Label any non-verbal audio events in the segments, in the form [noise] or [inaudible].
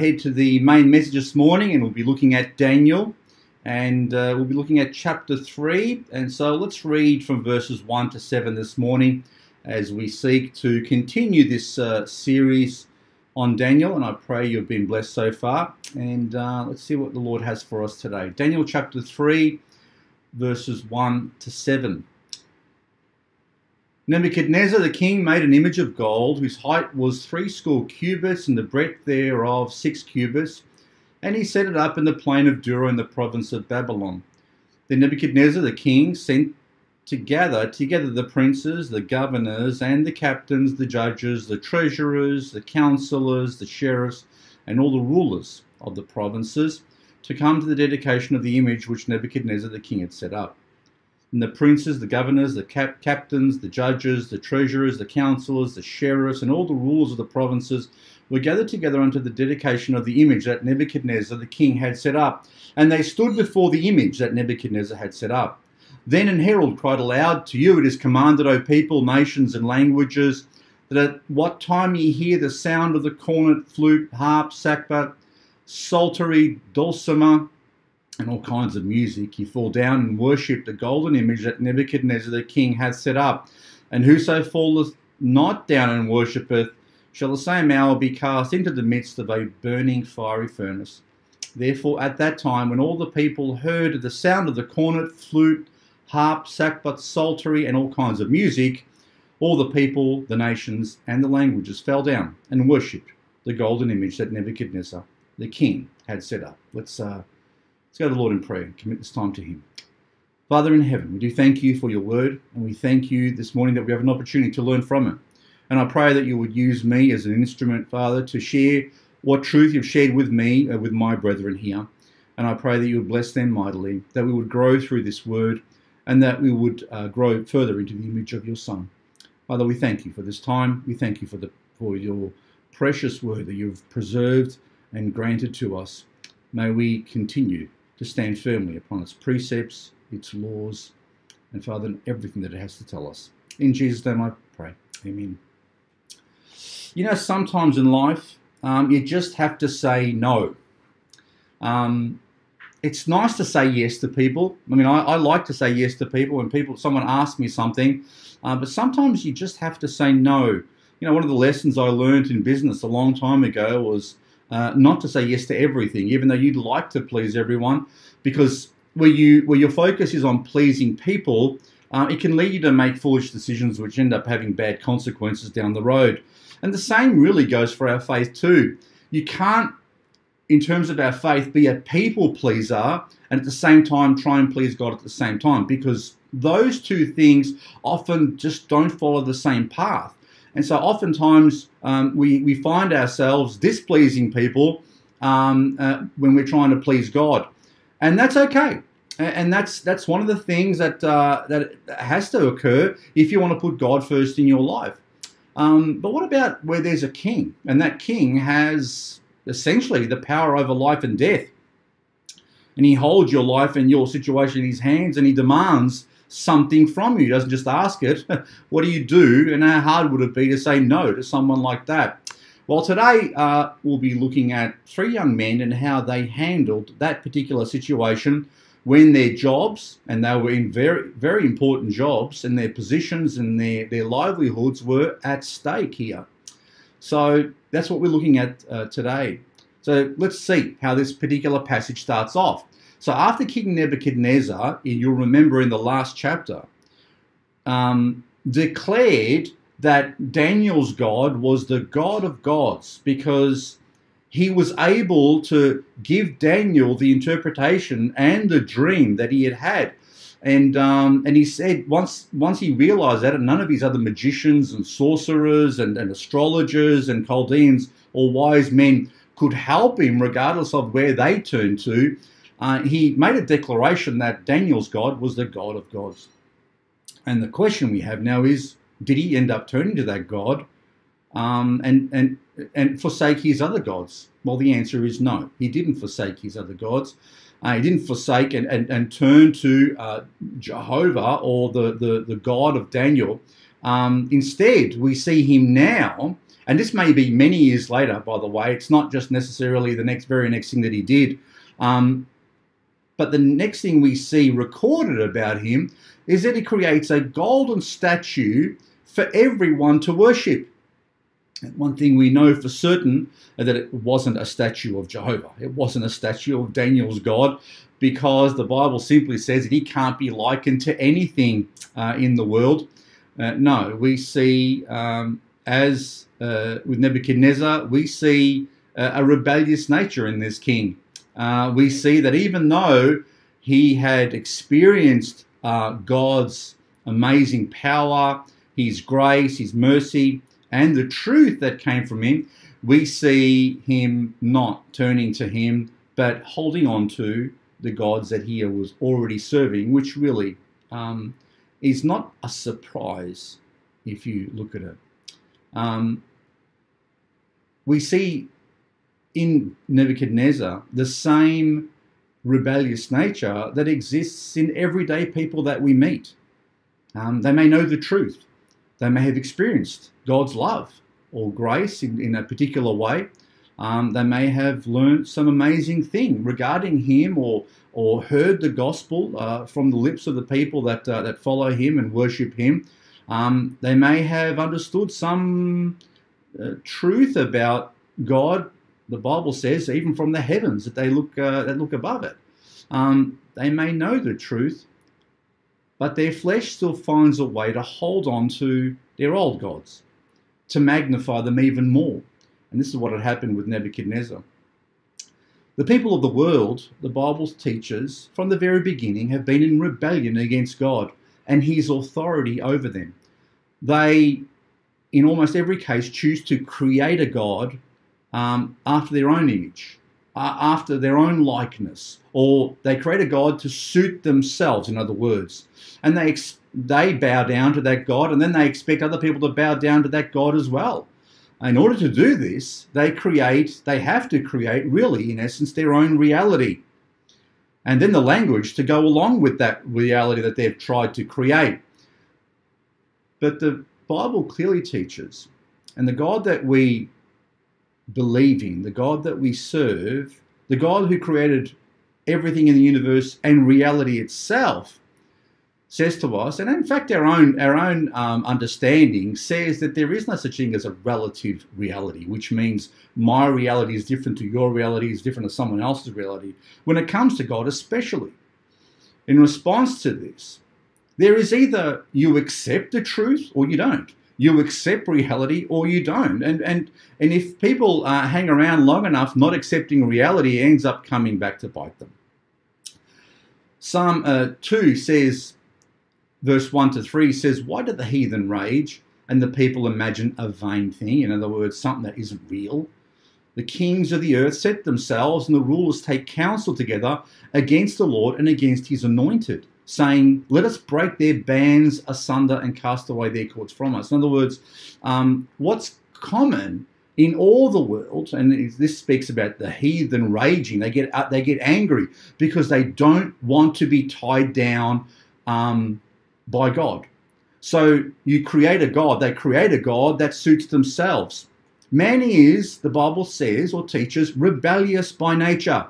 head to the main message this morning and we'll be looking at Daniel and uh, we'll be looking at chapter 3. And so let's read from verses 1 to 7 this morning as we seek to continue this uh, series on Daniel. And I pray you've been blessed so far. And uh, let's see what the Lord has for us today. Daniel chapter 3, verses 1 to 7. Nebuchadnezzar the king made an image of gold, whose height was threescore cubits, and the breadth thereof six cubits, and he set it up in the plain of Dura in the province of Babylon. Then Nebuchadnezzar the king sent to gather together the princes, the governors, and the captains, the judges, the treasurers, the counselors, the sheriffs, and all the rulers of the provinces to come to the dedication of the image which Nebuchadnezzar the king had set up. And the princes, the governors, the cap- captains, the judges, the treasurers, the counselors, the sheriffs, and all the rulers of the provinces were gathered together unto the dedication of the image that Nebuchadnezzar the king had set up. And they stood before the image that Nebuchadnezzar had set up. Then an herald cried aloud, To you it is commanded, O people, nations, and languages, that at what time ye hear the sound of the cornet, flute, harp, sackbut, psaltery, dulcimer, and all kinds of music, he fall down and worship the golden image that Nebuchadnezzar the king hath set up. And whoso falleth not down and worshippeth, shall the same hour be cast into the midst of a burning fiery furnace. Therefore, at that time, when all the people heard the sound of the cornet, flute, harp, sackbut, psaltery, and all kinds of music, all the people, the nations, and the languages fell down and worshipped the golden image that Nebuchadnezzar the king had set up. Let's uh, Let's go to the Lord in prayer and commit this time to Him. Father in heaven, we do thank you for your word, and we thank you this morning that we have an opportunity to learn from it. And I pray that you would use me as an instrument, Father, to share what truth you've shared with me, uh, with my brethren here. And I pray that you would bless them mightily, that we would grow through this word, and that we would uh, grow further into the image of your Son. Father, we thank you for this time. We thank you for, the, for your precious word that you've preserved and granted to us. May we continue to stand firmly upon its precepts, its laws, and Father, everything that it has to tell us. In Jesus' name I pray. Amen. You know, sometimes in life, um, you just have to say no. Um, it's nice to say yes to people. I mean, I, I, like to say yes to people when people, someone asks me something, uh, but sometimes you just have to say no. You know, one of the lessons I learned in business a long time ago was uh, not to say yes to everything, even though you'd like to please everyone, because where you where your focus is on pleasing people, uh, it can lead you to make foolish decisions which end up having bad consequences down the road. And the same really goes for our faith too. You can't, in terms of our faith, be a people pleaser and at the same time try and please God at the same time, because those two things often just don't follow the same path. And so oftentimes um, we, we find ourselves displeasing people um, uh, when we're trying to please God. And that's okay. And that's that's one of the things that uh, that has to occur if you want to put God first in your life. Um, but what about where there's a king, and that king has essentially the power over life and death, and he holds your life and your situation in his hands, and he demands something from you. He doesn't just ask it. [laughs] what do you do? And how hard would it be to say no to someone like that? Well, today uh, we'll be looking at three young men and how they handled that particular situation when their jobs, and they were in very, very important jobs, and their positions and their, their livelihoods were at stake here. So that's what we're looking at uh, today. So let's see how this particular passage starts off. So after King Nebuchadnezzar, you'll remember in the last chapter, um, declared that Daniel's God was the God of gods because he was able to give Daniel the interpretation and the dream that he had had. And um, and he said once once he realized that, and none of his other magicians and sorcerers and, and astrologers and Chaldeans or wise men could help him, regardless of where they turned to, uh, he made a declaration that Daniel's God was the God of gods. And the question we have now is did he end up turning to that God um, and, and, and forsake his other gods? Well, the answer is no. He didn't forsake his other gods. Uh, he didn't forsake and, and, and turn to uh, Jehovah or the, the, the God of Daniel. Um, instead, we see him now And this may be many years later, by the way. It's not just necessarily the next very next thing that he did. Um, but the next thing we see recorded about him is that he creates a golden statue for everyone to worship. One thing we know for certain is that it wasn't a statue of Jehovah. It wasn't a statue of Daniel's God because the Bible simply says that he can't be likened to anything uh, in the world. Uh, no, we see, um, as uh, with Nebuchadnezzar, we see uh, a rebellious nature in this king. Uh, we see that even though he had experienced uh, God's amazing power, his grace, his mercy, and the truth that came from him, we see him not turning to him, but holding on to the gods that he was already serving, which really um, is not a surprise if you look at it. Um, we see in Nebuchadnezzar the same rebellious nature that exists in everyday people that we meet. Um, they may know the truth, they may have experienced God's love or grace in, in a particular way. Um, they may have learned some amazing thing regarding Him or or heard the gospel uh, from the lips of the people that uh, that follow Him and worship Him. Um, they may have understood some uh, truth about God the Bible says, even from the heavens, that they look uh, that look above it. Um, they may know the truth, but their flesh still finds a way to hold on to their old gods, to magnify them even more. And this is what had happened with Nebuchadnezzar. The people of the world, the Bible's teachers, from the very beginning, have been in rebellion against God and his authority over them. They, in almost every case, choose to create a God um, after their own image, uh, after their own likeness, or they create a god to suit themselves, in other words, and they they bow down to that god, and then they expect other people to bow down to that god as well. In order to do this, they create, they have to create, really, in essence, their own reality. And then the language to go along with that reality that they've tried to create. But the Bible clearly teaches, and the God that we believing, the God that we serve, the God who created everything in the universe and reality itself, says to us, and in fact, our own our own um, understanding says that there is no such thing as a relative reality, which means my reality is different to your reality, is different to someone else's reality. When it comes to God, especially, in response to this, there is either you accept the truth or you don't you accept reality or you don't. And and and if people uh, hang around long enough not accepting reality, ends up coming back to bite them. Psalm uh, 2 says, verse 1 to 3 says, Why do the heathen rage and the people imagine a vain thing? In other words, something that isn't real. The kings of the earth set themselves and the rulers take counsel together against the Lord and against his anointed saying, Let us break their bands asunder and cast away their cords from us. In other words, um, what's common in all the world, and this speaks about the heathen raging, they get uh, they get angry because they don't want to be tied down um, by God. So you create a God, they create a God that suits themselves. Man is, the Bible says or teaches, rebellious by nature.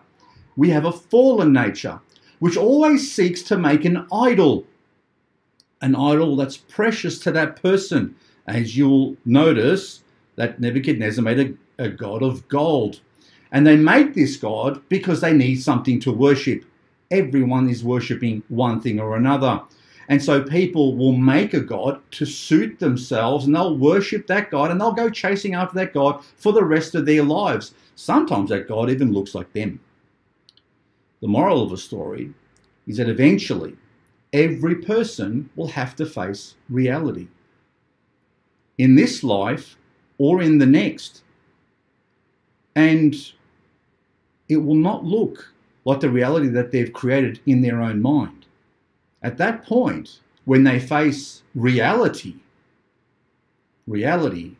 We have a fallen nature which always seeks to make an idol, an idol that's precious to that person. As you'll notice, that Nebuchadnezzar made a, a god of gold. And they make this god because they need something to worship. Everyone is worshipping one thing or another. And so people will make a God to suit themselves and they'll worship that God and they'll go chasing after that God for the rest of their lives. Sometimes that God even looks like them. The moral of the story is that eventually every person will have to face reality in this life or in the next. And it will not look like the reality that they've created in their own mind. At that point, when they face reality, reality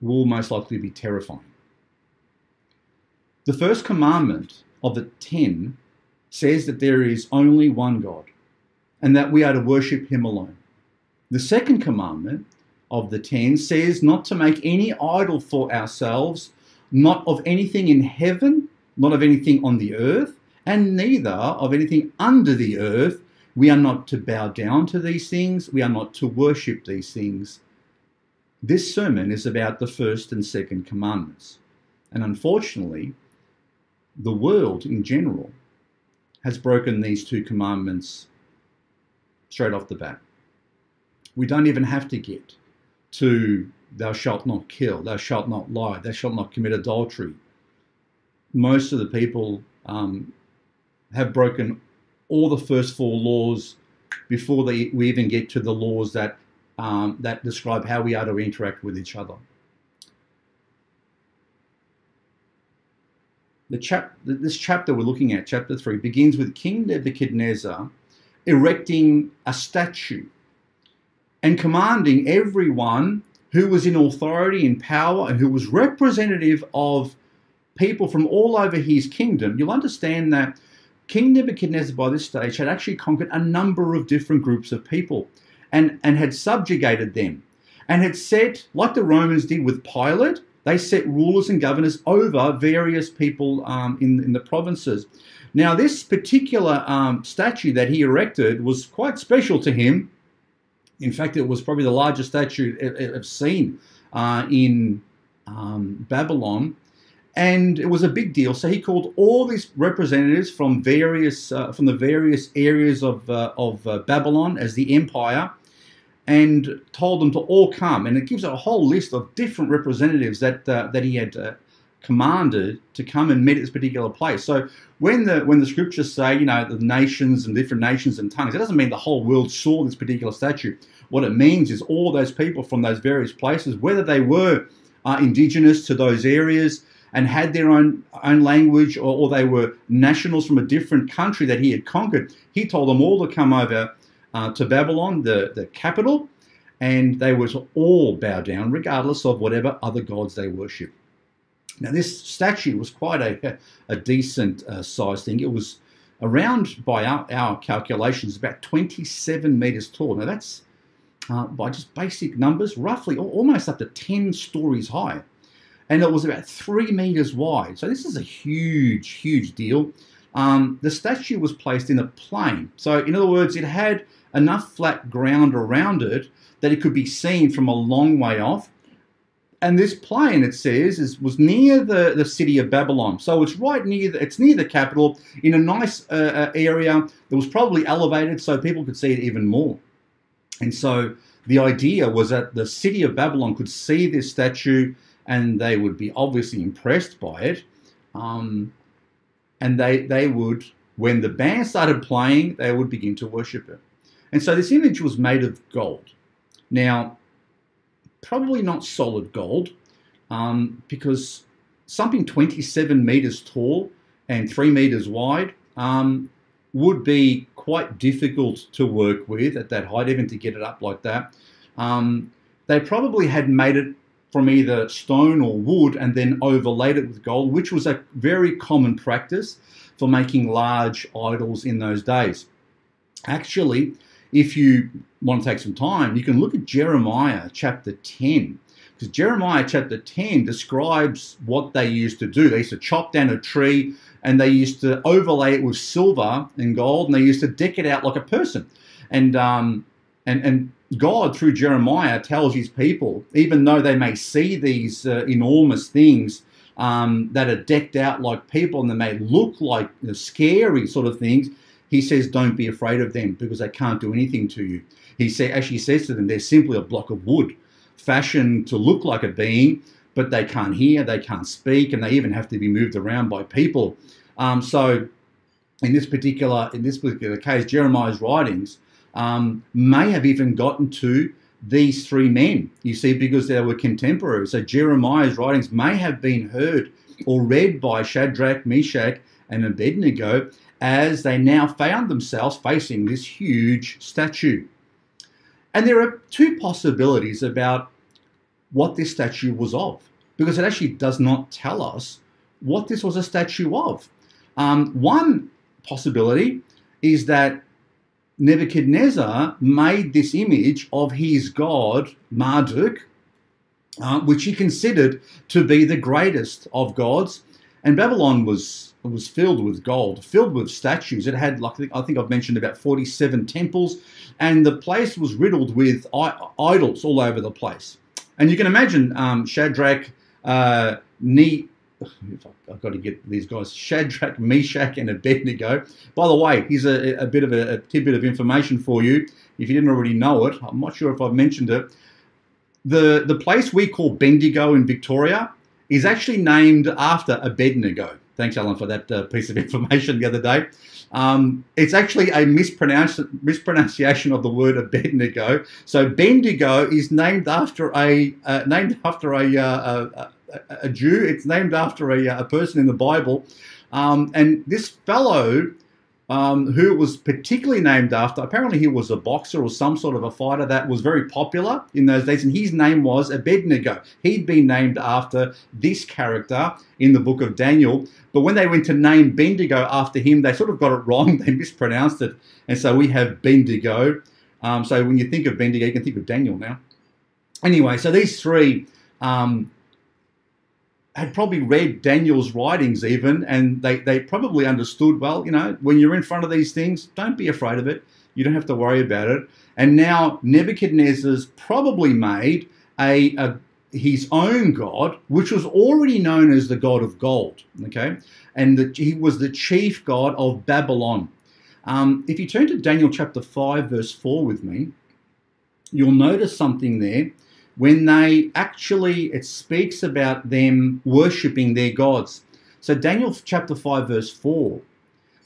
will most likely be terrifying. The first commandment of the ten says that there is only one God and that we are to worship him alone. The second commandment of the ten says not to make any idol for ourselves, not of anything in heaven, not of anything on the earth, and neither of anything under the earth. We are not to bow down to these things, we are not to worship these things. This sermon is about the first and second commandments. And unfortunately, the world in general has broken these two commandments straight off the bat. We don't even have to get to thou shalt not kill, thou shalt not lie, thou shalt not commit adultery. Most of the people um, have broken all the first four laws before they, we even get to the laws that um, that describe how we are to interact with each other. The chap, this chapter we're looking at, chapter 3, begins with King Nebuchadnezzar erecting a statue and commanding everyone who was in authority and power and who was representative of people from all over his kingdom. You'll understand that King Nebuchadnezzar, by this stage, had actually conquered a number of different groups of people and, and had subjugated them and had set, like the Romans did with Pilate, they set rulers and governors over various people um, in, in the provinces. Now, this particular um, statue that he erected was quite special to him. In fact, it was probably the largest statue I've seen uh, in um, Babylon and it was a big deal. So he called all these representatives from various uh, from the various areas of uh, of uh, Babylon as the empire, and told them to all come. And it gives a whole list of different representatives that uh, that he had uh, commanded to come and meet at this particular place. So when the when the scriptures say you know the nations and different nations and tongues, it doesn't mean the whole world saw this particular statue. What it means is all those people from those various places, whether they were uh, indigenous to those areas and had their own own language or, or, they were nationals from a different country that he had conquered, he told them all to come over uh, to Babylon, the, the capital, and they were to all bow down, regardless of whatever other gods they worship. Now, this statue was quite a, a decent uh, size thing. It was around, by our, our, calculations, about 27 meters tall. Now, that's uh, by just basic numbers, roughly almost up to 10 stories high and it was about three meters wide. So this is a huge, huge deal. Um, the statue was placed in a plain. So, in other words, it had enough flat ground around it that it could be seen from a long way off. And this plain, it says, is, was near the, the city of Babylon. So it's right near the, it's near the capital in a nice uh, uh area that was probably elevated so people could see it even more. And so the idea was that the city of Babylon could see this statue and they would be obviously impressed by it. Um, and they, they would, when the band started playing, they would begin to worship it. And so this image was made of gold. Now, probably not solid gold, um, because something 27 meters tall and three meters wide um, would be quite difficult to work with at that height, even to get it up like that. Um, they probably had made it from either stone or wood and then overlaid it with gold, which was a very common practice for making large idols in those days. Actually, if you want to take some time, you can look at Jeremiah chapter 10. Because Jeremiah chapter 10 describes what they used to do. They used to chop down a tree and they used to overlay it with silver and gold and they used to deck it out like a person. And um, and, and God, through Jeremiah, tells his people, even though they may see these uh, enormous things um, that are decked out like people and they may look like you know, scary sort of things, he says, don't be afraid of them because they can't do anything to you. He say, actually says to them, they're simply a block of wood fashioned to look like a being, but they can't hear, they can't speak, and they even have to be moved around by people. Um, so, in this particular in this particular case, Jeremiah's writings um, may have even gotten to these three men, you see, because they were contemporaries. So Jeremiah's writings may have been heard or read by Shadrach, Meshach, and Abednego as they now found themselves facing this huge statue. And there are two possibilities about what this statue was of, because it actually does not tell us what this was a statue of. Um, one possibility is that Nebuchadnezzar made this image of his god, Marduk, uh, which he considered to be the greatest of gods. And Babylon was was filled with gold, filled with statues. It had, like I think I've mentioned, about 47 temples, and the place was riddled with idols all over the place. And you can imagine um, Shadrach, uh, Ne- I've got to get these guys Shadrach, Meshach, and Abednego. By the way, here's a, a bit of a, a, tidbit of information for you. If you didn't already know it, I'm not sure if I've mentioned it. The, the place we call Bendigo in Victoria is actually named after Abednego. Thanks, Alan, for that uh, piece of [laughs] information the other day. Um, it's actually a mispronunciation of the word Abednego. So Bendigo is named after a uh, named after a, uh, a, a, Jew. It's named after a, a person in the Bible, um, and this fellow um, who was particularly named after. Apparently, he was a boxer or some sort of a fighter that was very popular in those days, and his name was Abednego. He'd been named after this character in the book of Daniel. But when they went to name Bendigo after him, they sort of got it wrong. [laughs] They mispronounced it, and so we have Bendigo. Um, so when you think of Bendigo, you can think of Daniel now. Anyway, so these three um, had probably read Daniel's writings even, and they, they probably understood, well, you know, when you're in front of these things, don't be afraid of it. You don't have to worry about it. And now Nebuchadnezzar's probably made a, a his own god, which was already known as the god of gold. Okay, and the, he was the chief god of Babylon. Um, if you turn to Daniel chapter five, verse four with me, you'll notice something there when they actually, it speaks about them worshipping their gods. So Daniel chapter 5, verse 4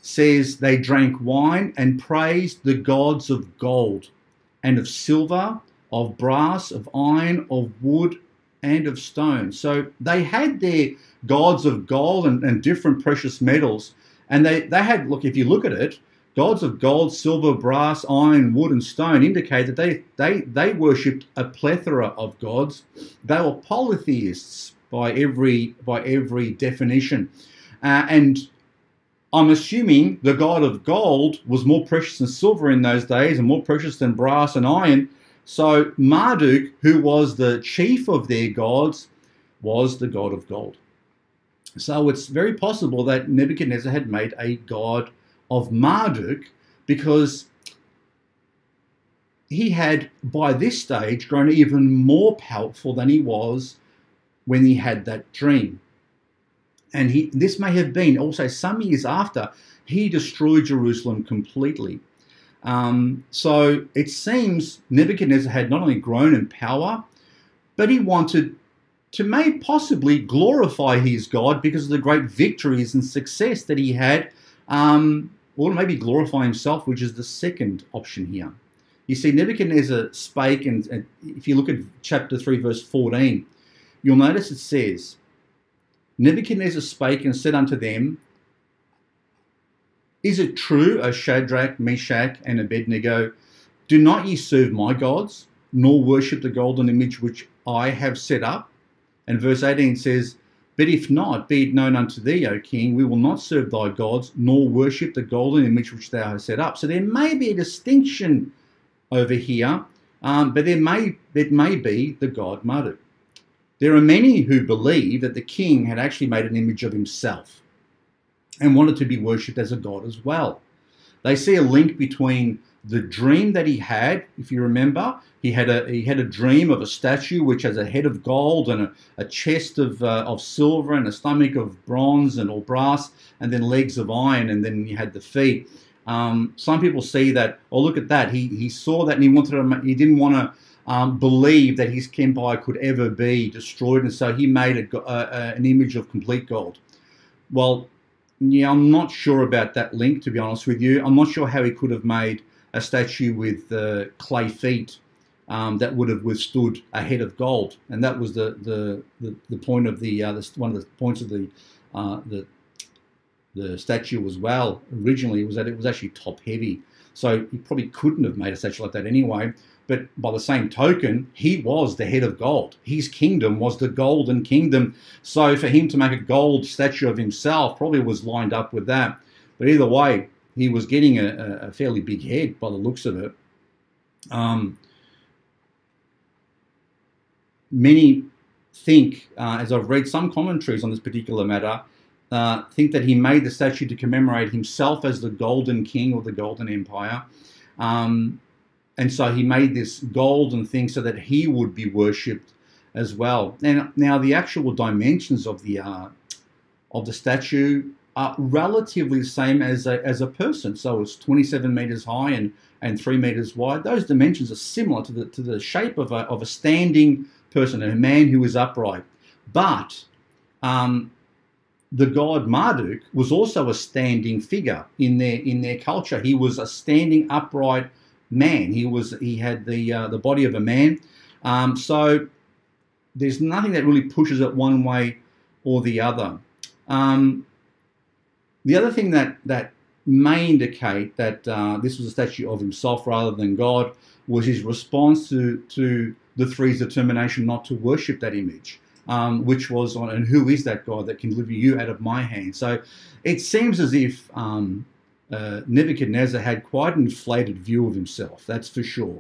says, They drank wine and praised the gods of gold and of silver, of brass, of iron, of wood, and of stone. So they had their gods of gold and, and different precious metals. And they, they had, look, if you look at it, Gods of gold, silver, brass, iron, wood, and stone indicate that they, they, they worshipped a plethora of gods. They were polytheists by every, by every definition. Uh, and I'm assuming the god of gold was more precious than silver in those days and more precious than brass and iron. So Marduk, who was the chief of their gods, was the god of gold. So it's very possible that Nebuchadnezzar had made a god of Marduk because he had, by this stage, grown even more powerful than he was when he had that dream. And he, this may have been also some years after he destroyed Jerusalem completely. Um, so it seems Nebuchadnezzar had not only grown in power, but he wanted to may possibly glorify his God because of the great victories and success that he had um, or maybe glorify himself, which is the second option here. You see, Nebuchadnezzar spake, and, and if you look at chapter 3, verse 14, you'll notice it says, Nebuchadnezzar spake and said unto them, Is it true, O Shadrach, Meshach, and Abednego, do not ye serve my gods, nor worship the golden image which I have set up? And verse 18 says, but if not, be it known unto thee, O king, we will not serve thy gods, nor worship the golden image which thou hast set up. So there may be a distinction over here, um, but there may it may be the god Marduk. There are many who believe that the king had actually made an image of himself and wanted to be worshipped as a god as well. They see a link between the dream that he had, if you remember, he had a he had a dream of a statue which has a head of gold and a, a chest of uh, of silver and a stomach of bronze and or brass, and then legs of iron, and then he had the feet. Um, some people see that. Oh, look at that! He he saw that and he wanted to. He didn't want to. Um, believe that his empire could ever be destroyed, and so he made a, a, an image of complete gold. Well, yeah, I'm not sure about that link, to be honest with you. I'm not sure how he could have made a statue with uh, clay feet um, that would have withstood a head of gold, and that was the the, the, the point of the, uh, the, one of the points of the uh, the the statue as well. Originally, was that it was actually top heavy, so he probably couldn't have made a statue like that anyway. But by the same token, he was the head of gold. His kingdom was the golden kingdom. So for him to make a gold statue of himself probably was lined up with that. But either way, he was getting a, a, fairly big head by the looks of it. Um, many think, uh, as I've read some commentaries on this particular matter, uh, think that he made the statue to commemorate himself as the Golden King or the Golden Empire. Um, and so he made this golden thing so that he would be worshipped as well. And now the actual dimensions of the uh, of the statue are relatively the same as a, as a person. So it's 27 meters high and, and three meters wide. Those dimensions are similar to the to the shape of a of a standing person, a man who is upright. But um, the god Marduk was also a standing figure in their in their culture. He was a standing upright man. He was he had the uh, the body of a man. Um, so there's nothing that really pushes it one way or the other. Um, the other thing that that may indicate that uh, this was a statue of himself rather than God was his response to to the three's determination not to worship that image. Um, which was on, and who is that God that can deliver you out of my hand? So it seems as if um, uh, Nebuchadnezzar had quite an inflated view of himself, that's for sure.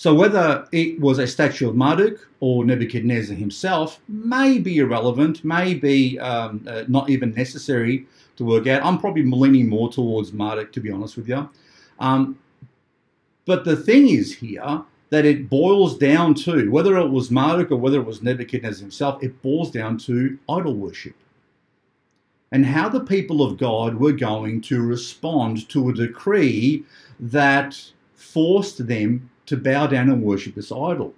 So whether it was a statue of Marduk or Nebuchadnezzar himself may be irrelevant, may be um, uh, not even necessary to work out. I'm probably leaning more towards Marduk, to be honest with you. Um, but the thing is here that it boils down to, whether it was Marduk or whether it was Nebuchadnezzar himself, it boils down to idol worship and how the people of God were going to respond to a decree that forced them to bow down and worship this idol.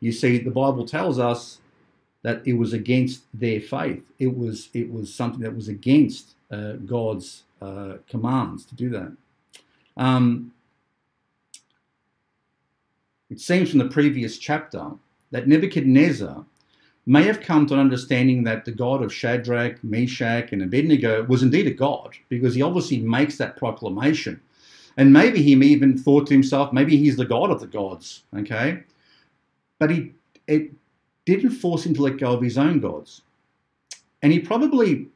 You see, the Bible tells us that it was against their faith. It was it was something that was against uh, God's uh, commands to do that. Um, it seems from the previous chapter that Nebuchadnezzar may have come to an understanding that the God of Shadrach, Meshach, and Abednego was indeed a God, because he obviously makes that proclamation. And maybe he even thought to himself, maybe he's the God of the gods, okay? But he it didn't force him to let go of his own gods. And he probably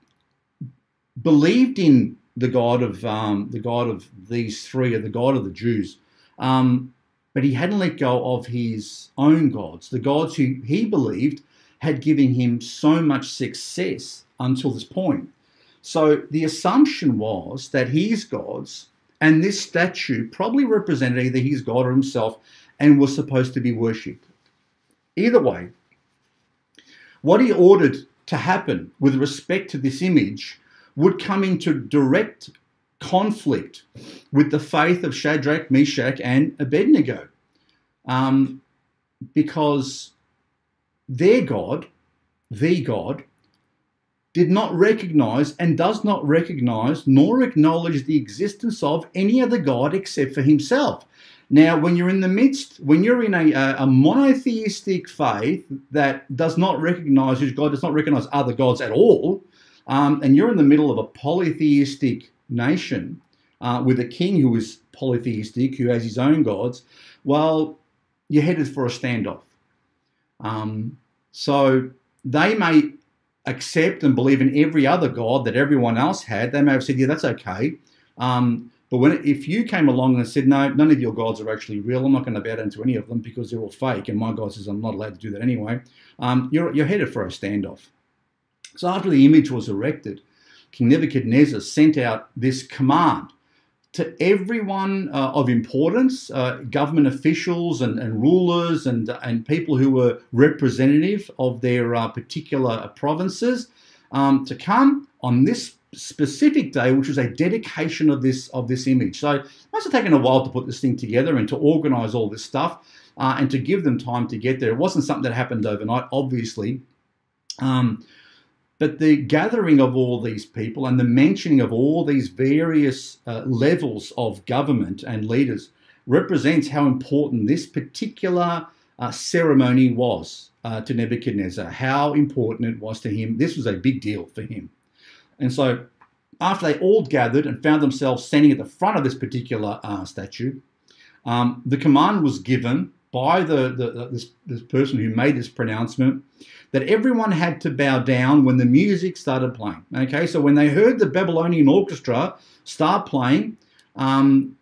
believed in the God of um, the God of these three, or the God of the Jews. Um, but he hadn't let go of his own gods, the gods who he believed had given him so much success until this point. So the assumption was that his gods and this statue probably represented either his god or himself and was supposed to be worshipped. Either way, what he ordered to happen with respect to this image would come into direct conflict with the faith of Shadrach, Meshach, and Abednego. Um, because their God, the God, did not recognize and does not recognize nor acknowledge the existence of any other God except for himself. Now, when you're in the midst, when you're in a, a monotheistic faith that does not recognize God does not recognize other gods at all, um, and you're in the middle of a polytheistic nation uh, with a king who is polytheistic, who has his own gods, well, you're headed for a standoff. Um, so they may accept and believe in every other god that everyone else had. They may have said, "Yeah, that's okay." Um, but when if you came along and said, "No, none of your gods are actually real. I'm not going to bow down to any of them because they're all fake," and my God says, "I'm not allowed to do that anyway," um, you're you're headed for a standoff. So after the image was erected, King Nebuchadnezzar sent out this command to everyone uh, of importance, uh, government officials and, and, rulers and, and people who were representative of their uh, particular provinces, um, to come on this specific day, which was a dedication of this of this image. So it must have taken a while to put this thing together and to organise all this stuff uh, and to give them time to get there. It wasn't something that happened overnight, obviously. Um, but the gathering of all these people and the mentioning of all these various uh, levels of government and leaders represents how important this particular uh, ceremony was uh, to Nebuchadnezzar, how important it was to him. This was a big deal for him. And so, after they all gathered and found themselves standing at the front of this particular uh, statue, um, the command was given by the, the this, this person who made this pronouncement that everyone had to bow down when the music started playing. Okay, so when they heard the Babylonian orchestra start playing, um,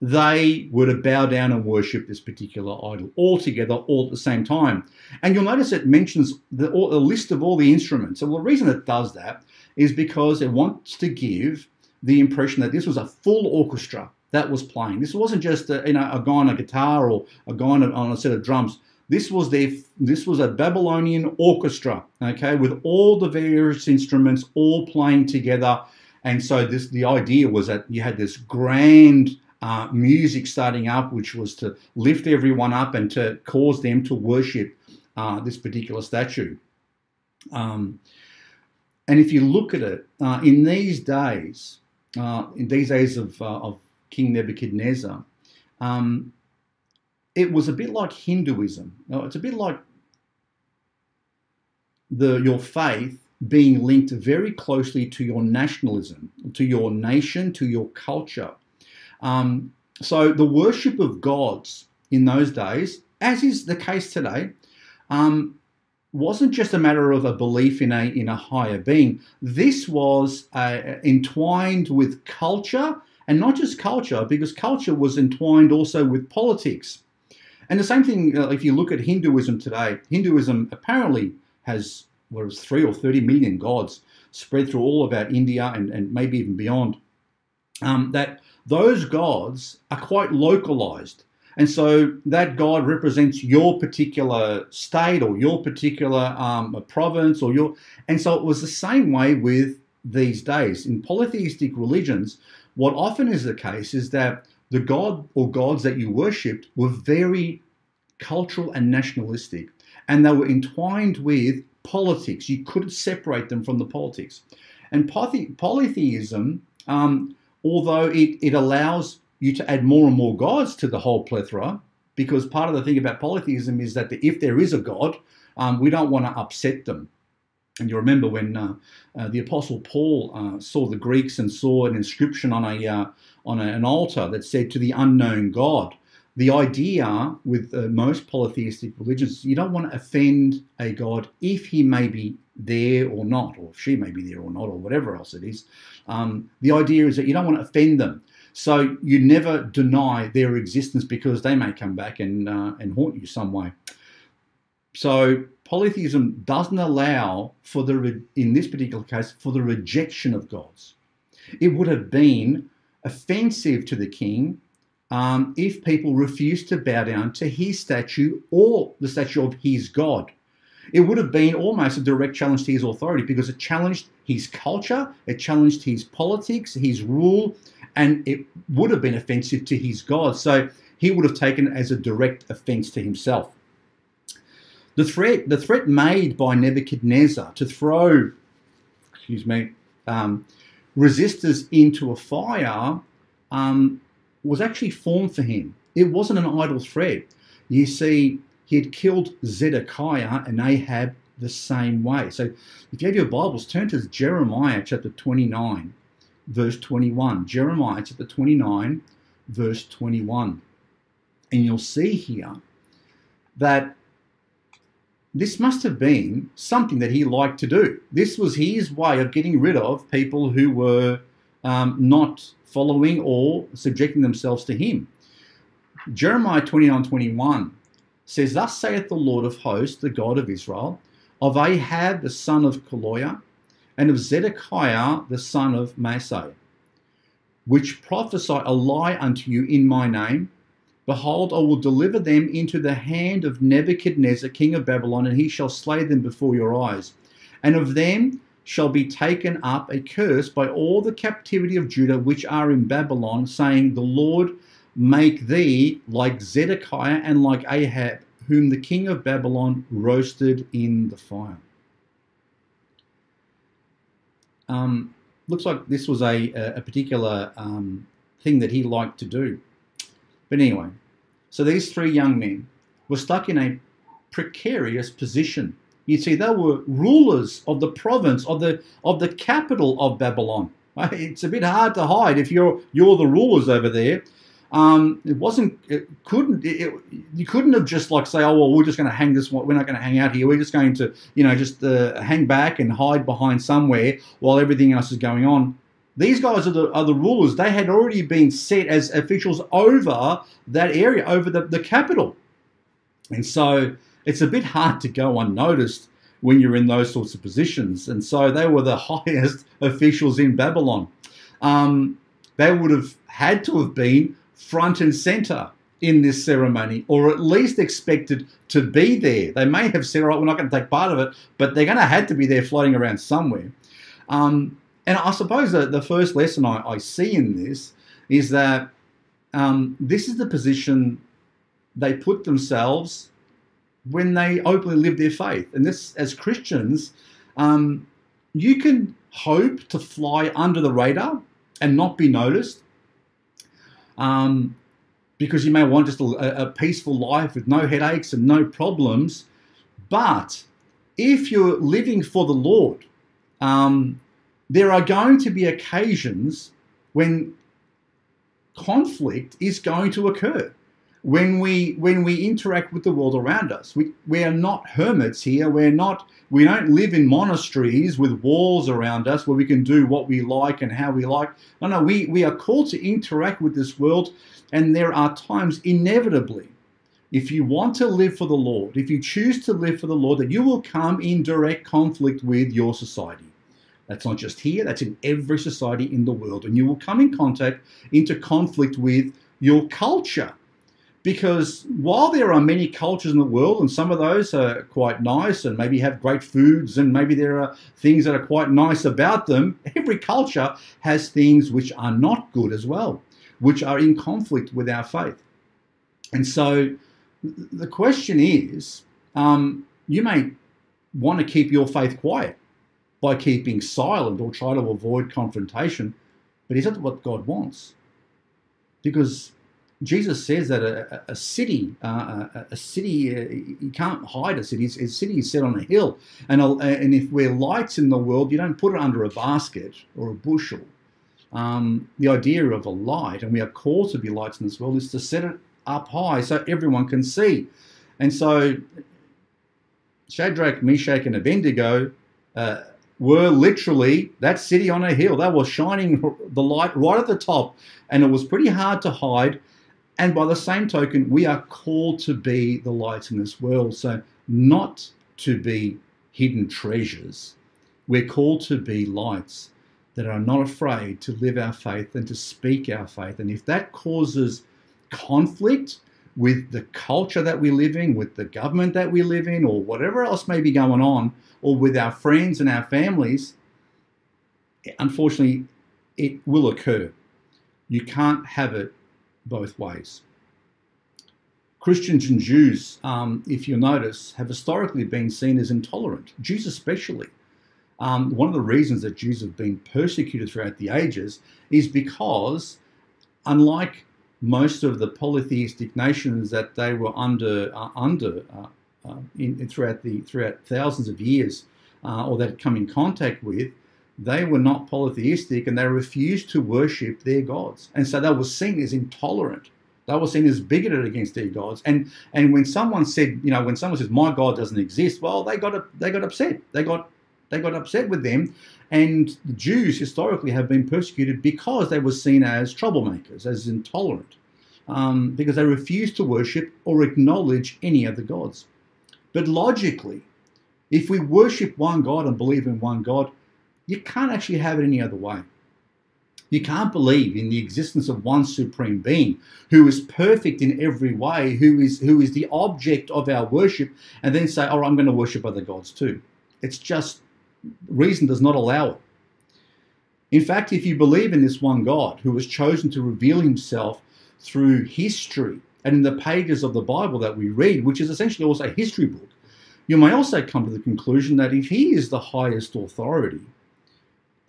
they were to bow down and worship this particular idol all together, all at the same time. And you'll notice it mentions the, all, a list of all the instruments. And the reason it does that is because it wants to give the impression that this was a full orchestra that was playing. This wasn't just a, you know a guy on a guitar or a guy on a, on a set of drums. This was their this was a Babylonian orchestra, okay, with all the various instruments all playing together. And so this the idea was that you had this grand uh, music starting up, which was to lift everyone up and to cause them to worship uh, this particular statue. Um, and if you look at it, uh, in these days, uh, in these days of, uh, of King Nebuchadnezzar, um, it was a bit like Hinduism. It's a bit like the your faith being linked very closely to your nationalism, to your nation, to your culture. Um, so the worship of gods in those days, as is the case today, um, wasn't just a matter of a belief in a in a higher being. This was uh, entwined with culture, and not just culture, because culture was entwined also with politics. And the same thing, uh, if you look at Hinduism today, Hinduism apparently has what is three or thirty million gods spread through all about India and, and maybe even beyond. Um, that those gods are quite localized. And so that God represents your particular state or your particular um, province or your. And so it was the same way with these days. In polytheistic religions, what often is the case is that the God or gods that you worshipped were very cultural and nationalistic, and they were entwined with politics. You couldn't separate them from the politics. And polytheism, um, although it, it allows you to add more and more gods to the whole plethora, because part of the thing about polytheism is that if there is a God, um, we don't want to upset them. And you remember when uh, uh, the Apostle Paul uh, saw the Greeks and saw an inscription on a uh, on a, an altar that said "to the unknown God." The idea with uh, most polytheistic religions, you don't want to offend a God if he may be there or not, or if she may be there or not, or whatever else it is. Um, the idea is that you don't want to offend them. So you never deny their existence because they may come back and, uh, and haunt you some way. So polytheism doesn't allow for the, in this particular case, for the rejection of gods. It would have been offensive to the king um, if people refused to bow down to his statue or the statue of his god. It would have been almost a direct challenge to his authority because it challenged his culture, it challenged his politics, his rule, and it would have been offensive to his God. So he would have taken it as a direct offense to himself. The threat, the threat made by Nebuchadnezzar to throw, excuse me, um, resistors into a fire um, was actually formed for him. It wasn't an idle threat. You see, he had killed Zedekiah and Ahab the same way. So if you have your Bibles, turn to Jeremiah chapter 29 verse 21. Jeremiah chapter 29, verse 21. And you'll see here that this must have been something that he liked to do. This was his way of getting rid of people who were um, not following or subjecting themselves to him. Jeremiah 29 21 says, Thus saith the Lord of hosts, the God of Israel, of Ahab the son of Kolaiah, and of Zedekiah the son of Maaseiah, which prophesy a lie unto you in my name. Behold, I will deliver them into the hand of Nebuchadnezzar, king of Babylon, and he shall slay them before your eyes. And of them shall be taken up a curse by all the captivity of Judah which are in Babylon, saying, The Lord make thee like Zedekiah and like Ahab, whom the king of Babylon roasted in the fire. Um, looks like this was a, a particular um, thing that he liked to do. But anyway, so these three young men were stuck in a precarious position. You see, they were rulers of the province of the of the capital of Babylon. [laughs] It's a bit hard to hide if you're you're the rulers over there. Um, it wasn't. It couldn't. It, you couldn't have just like say, oh well, we're just going to hang this. We're not going to hang out here. We're just going to, you know, just uh, hang back and hide behind somewhere while everything else is going on. These guys are the, are the rulers. They had already been set as officials over that area, over the, the capital. And so it's a bit hard to go unnoticed when you're in those sorts of positions. And so they were the [laughs] highest officials in Babylon. Um, they would have had to have been front and center in this ceremony, or at least expected to be there. They may have said, all right, we're not going to take part of it, but they're going to have to be there floating around somewhere. Um, and I suppose that the first lesson I, I see in this is that um, this is the position they put themselves when they openly live their faith. And this, as Christians, um, you can hope to fly under the radar and not be noticed um, because you may want just a, a peaceful life with no headaches and no problems. But if you're living for the Lord, um, there are going to be occasions when conflict is going to occur. When we when we interact with the world around us. We, we are not hermits here. We're not we don't live in monasteries with walls around us where we can do what we like and how we like. No no we we are called to interact with this world and there are times inevitably if you want to live for the lord if you choose to live for the lord that you will come in direct conflict with your society that's not just here, that's in every society in the world. And you will come in contact into conflict with your culture. Because while there are many cultures in the world, and some of those are quite nice and maybe have great foods, and maybe there are things that are quite nice about them, [laughs] every culture has things which are not good as well, which are in conflict with our faith. And so the question is um, you may want to keep your faith quiet by keeping silent or try to avoid confrontation. But is that what God wants? Because Jesus says that a, a city, uh, a, city, uh, you can't hide a city. A city is set on a hill, and a, and if we're lights in the world, you don't put it under a basket or a bushel. Um, the idea of a light, and we are called to be lights in this world, is to set it up high so everyone can see. And so, Shadrach, Meshach, and Abednego. Uh, were literally that city on a hill. They were shining the light right at the top, and it was pretty hard to hide. And by the same token, we are called to be the lights in this world. So, not to be hidden treasures. We're called to be lights that are not afraid to live our faith and to speak our faith. And if that causes conflict with the culture that we live in, with the government that we live in, or whatever else may be going on, or with our friends and our families, unfortunately, it will occur. You can't have it both ways. Christians and Jews, um, if you notice, have historically been seen as intolerant, Jews especially. Um, one of the reasons that Jews have been persecuted throughout the ages is because, unlike most of the polytheistic nations that they were under uh, under uh, uh, in, throughout the throughout thousands of years, uh, or that had come in contact with, they were not polytheistic and they refused to worship their gods, and so they were seen as intolerant. They were seen as bigoted against their gods. And and when someone said, you know, when someone says my God doesn't exist, well, they got they got upset. They got they got upset with them. And the Jews historically have been persecuted because they were seen as troublemakers, as intolerant, um, because they refused to worship or acknowledge any other gods. But logically, if we worship one God and believe in one God, you can't actually have it any other way. You can't believe in the existence of one supreme being who is perfect in every way, who is who is the object of our worship, and then say, "Oh, I'm going to worship other gods too." It's just reason does not allow it. In fact, if you believe in this one God who has chosen to reveal himself through history and in the pages of the Bible that we read, which is essentially also a history book, you may also come to the conclusion that if he is the highest authority,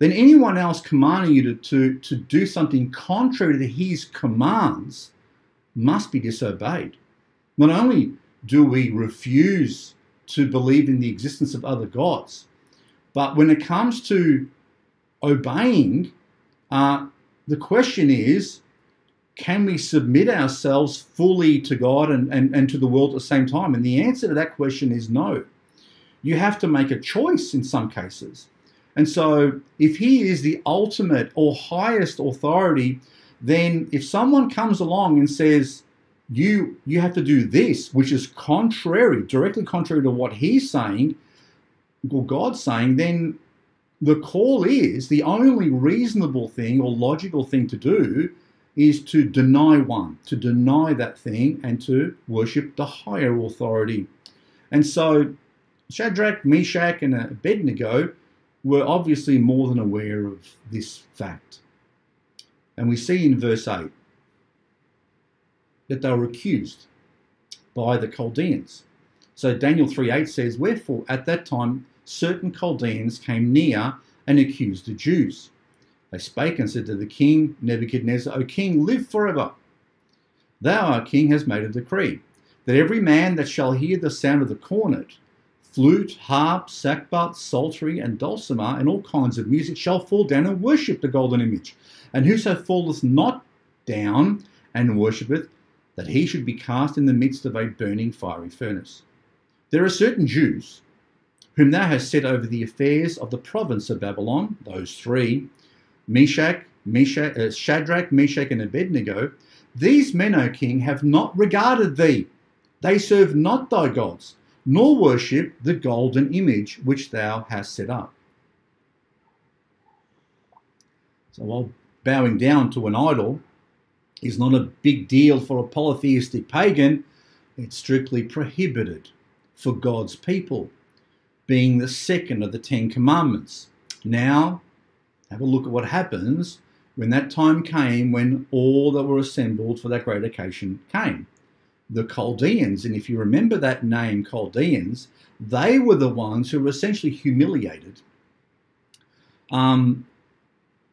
then anyone else commanding you to, to, to do something contrary to his commands must be disobeyed. Not only do we refuse to believe in the existence of other gods, but when it comes to obeying, uh, the question is can we submit ourselves fully to God and, and, and to the world at the same time? And the answer to that question is no. You have to make a choice in some cases. And so, if he is the ultimate or highest authority, then if someone comes along and says, you you have to do this, which is contrary, directly contrary to what he's saying, or God's saying, then the call is the only reasonable thing or logical thing to do is to deny one, to deny that thing, and to worship the higher authority. And so Shadrach, Meshach, and Abednego were obviously more than aware of this fact. And we see in verse 8 that they were accused by the Chaldeans. So Daniel 3:8 says, Wherefore at that time certain Chaldeans came near and accused the Jews. They spake and said to the king Nebuchadnezzar, O king, live forever. Thou, our king, hast made a decree that every man that shall hear the sound of the cornet, flute, harp, sackbut, psaltery, and dulcimer, and all kinds of music shall fall down and worship the golden image. And whoso falleth not down and worshippeth, that he should be cast in the midst of a burning fiery furnace. There are certain Jews whom thou hast set over the affairs of the province of Babylon, those three, Meshach, Meshach uh, Shadrach, Meshach, and Abednego. These men, O king, have not regarded thee. They serve not thy gods, nor worship the golden image which thou hast set up. So while bowing down to an idol is not a big deal for a polytheistic pagan, it's strictly prohibited for God's people, being the second of the Ten Commandments. Now, have a look at what happens when that time came when all that were assembled for that great occasion came. The Chaldeans, and if you remember that name, Chaldeans, they were the ones who were essentially humiliated um,